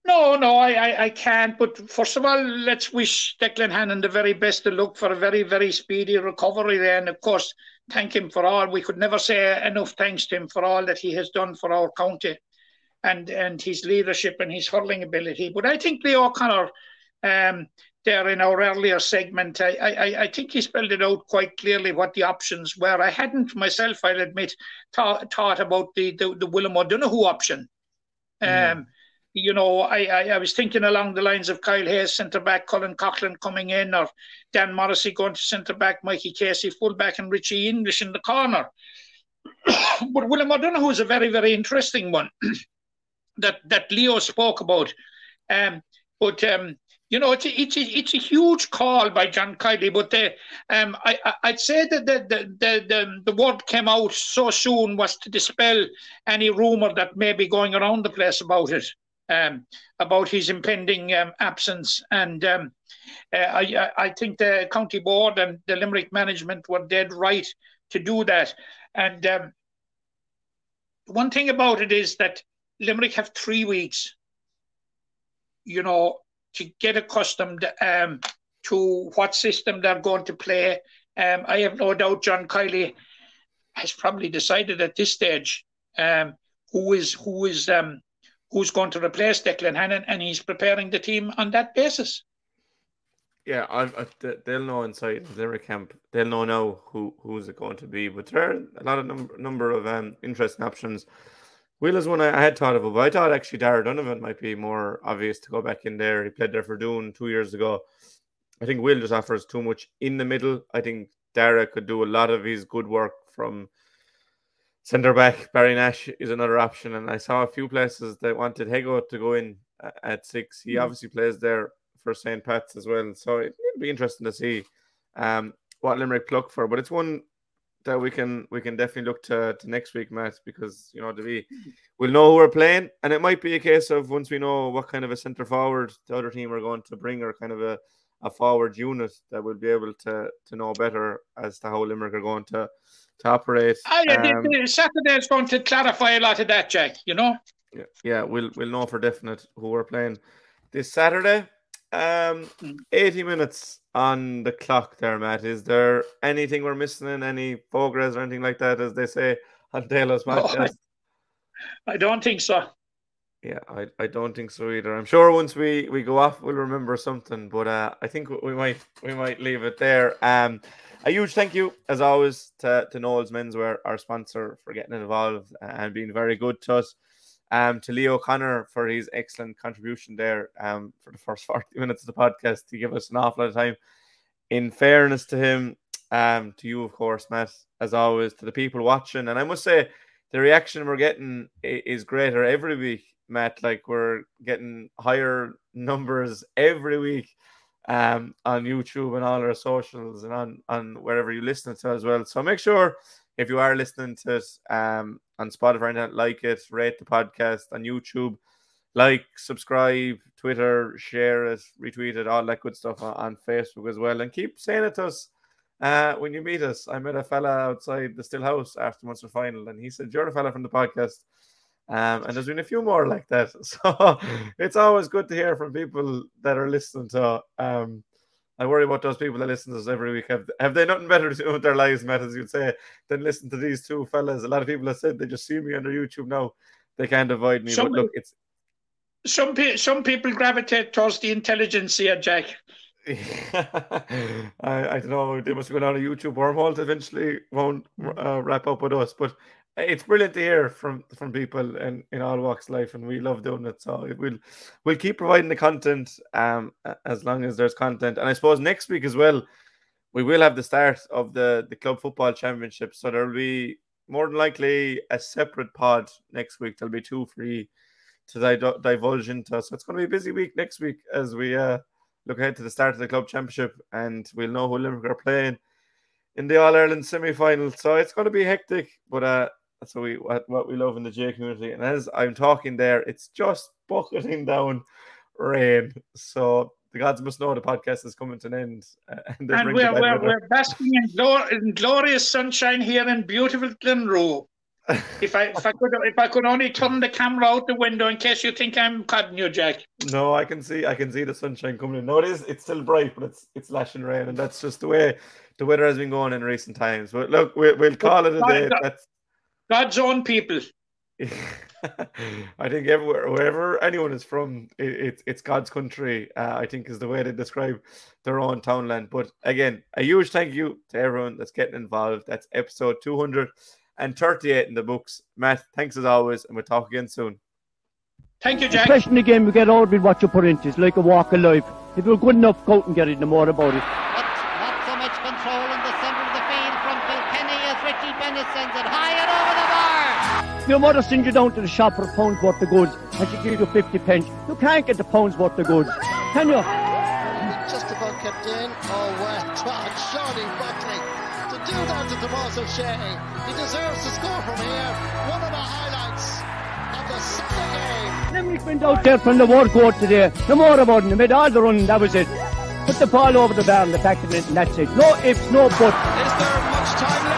No, no, I, I, I can't. But first of all, let's wish Declan Hannon the very best of luck for a very, very speedy recovery there. And of course, thank him for all. We could never say enough thanks to him for all that he has done for our county and and his leadership and his hurling ability. But I think Leo O'Connor, um, there in our earlier segment, I, I, I think he spelled it out quite clearly what the options were. I hadn't myself, I'll admit, thought, thought about the, the, the William O'Donoghue option. Um, you know, I, I, I was thinking along the lines of Kyle Hayes, centre back, Colin Coughlan coming in, or Dan Morrissey going to centre back, Mikey Casey, full back, and Richie English in the corner. but William O'Donoghue is a very, very interesting one that, that Leo spoke about. Um, but um, you know, it's a, it's a, it's a huge call by John Kiely. But the, um, I, I I'd say that the the, the the the word came out so soon was to dispel any rumor that may be going around the place about it, um, about his impending um, absence. And um, uh, I I think the county board and the Limerick management were dead right to do that. And um, one thing about it is that Limerick have three weeks. You know, to get accustomed um, to what system they're going to play. Um, I have no doubt John Kiely has probably decided at this stage um, who is who is um, who's going to replace Declan Hannon, and he's preparing the team on that basis. Yeah, I've, i they'll know inside their camp. They'll know now who who's it going to be. But there are a lot of number number of um, interesting options. Will is one I, had thought of, but I thought actually Darragh Donovan might be more obvious to go back in there. He played there for Doon two years ago. I think Will just offers too much in the middle. I think Darragh could do a lot of his good work from centre back. Barry Nash is another option, and I saw a few places that wanted Hego to go in at six. He mm. obviously plays there for St. Pat's as well, so it, will be interesting to see um, what Limerick look for. But it's one that we can we can definitely look to, to next week, Matt, because you know to be we'll know who we're playing, and it might be a case of once we know what kind of a centre forward the other team are going to bring, or kind of a, a forward unit that we'll be able to to know better as to how Limerick are going to to operate. Yeah, um, Saturday is going to clarify a lot of that, Jack. You know. Yeah, yeah, we'll we'll know for definite who we're playing this Saturday. Um, hmm. 80 minutes on the clock there, Matt. Is there anything we're missing in any progress or anything like that, as they say on Taylor's match? Oh, I, I, don't think so. Yeah, I, I don't think so either. I'm sure once we, we go off, we'll remember something, but uh, I think we might we might leave it there. Um, a huge thank you, as always, to, to Noel's Menswear, our sponsor, for getting involved and being very good to us um, to Leo Connor for his excellent contribution there um, for the first 40 minutes of the podcast to give us an awful lot of time. In fairness to him, um, to you, of course, Matt, as always, to the people watching. And I must say, the reaction we're getting is greater every week, Matt. Like we're getting higher numbers every week um, on YouTube and all our socials and on, on wherever you listen to as well. So make sure if you are listening to it um, on Spotify, like it, rate the podcast on YouTube, like, subscribe, Twitter, share it, retweet it, all that good stuff on, on Facebook as well. And keep saying it to us uh, when you meet us. I met a fella outside the Still House after Munster final, and he said, You're the fella from the podcast. Um, and there's been a few more like that. So it's always good to hear from people that are listening to um, I worry about those people that listen to us every week. Have have they nothing better to do with their lives, Matt, as you'd say, than listen to these two fellas? A lot of people have said they just see me on their YouTube now. They can't avoid me. Some, but look, it's some some people gravitate towards the intelligence here, Jack. I, I don't know. They must have gone on a YouTube wormhole to eventually won't uh, wrap up with us. But it's brilliant to hear from from people in, in all walks of life, and we love doing it. So it will we'll keep providing the content um as long as there's content. And I suppose next week as well, we will have the start of the the club football championship. So there'll be more than likely a separate pod next week. There'll be two free to di- divulge into. So it's going to be a busy week next week as we uh look ahead to the start of the club championship, and we'll know who Limerick are playing in the All Ireland semi final. So it's going to be hectic, but uh, that's what we what, what we love in the J community. And as I'm talking there, it's just bucketing down rain. So the gods must know the podcast is coming to an end. Uh, and, and we're, we're, we're, basking in, glor- in, glorious sunshine here in beautiful Glenroe. if I if I could if I could only turn the camera out the window in case you think I'm cutting you, Jack. No, I can see I can see the sunshine coming in. No, it is it's still bright, but it's it's lashing rain, and that's just the way the weather has been going in recent times. But look, we, will call it a day. That's God's own people. I think everywhere, wherever anyone is from, it, it it's God's country. Uh, I think is the way they describe their own townland. But again, a huge thank you to everyone that's getting involved. That's episode two hundred and thirty-eight in the books. Matt, thanks as always, and we'll talk again soon. Thank you, Jack. Especially in the game, we get out with what you put into. It's like a walk of life. If you're good enough, go out and get it. No more about it. Your mother sends you down to the shop for a pound's worth of goods and she gives you 50 pence. You can't get the pound's worth of goods. Can you? Just about kept in. Oh, well done, Shawnee Buckley. To do that to Tomas O'Shea, he deserves to score from here. One of the highlights of the Sunday game. Limerick went out there from the word court today. No more about it. They made all the running. That was it. Put the ball over the bar and the back of it, and that's it. No ifs, no buts. Is there much time left?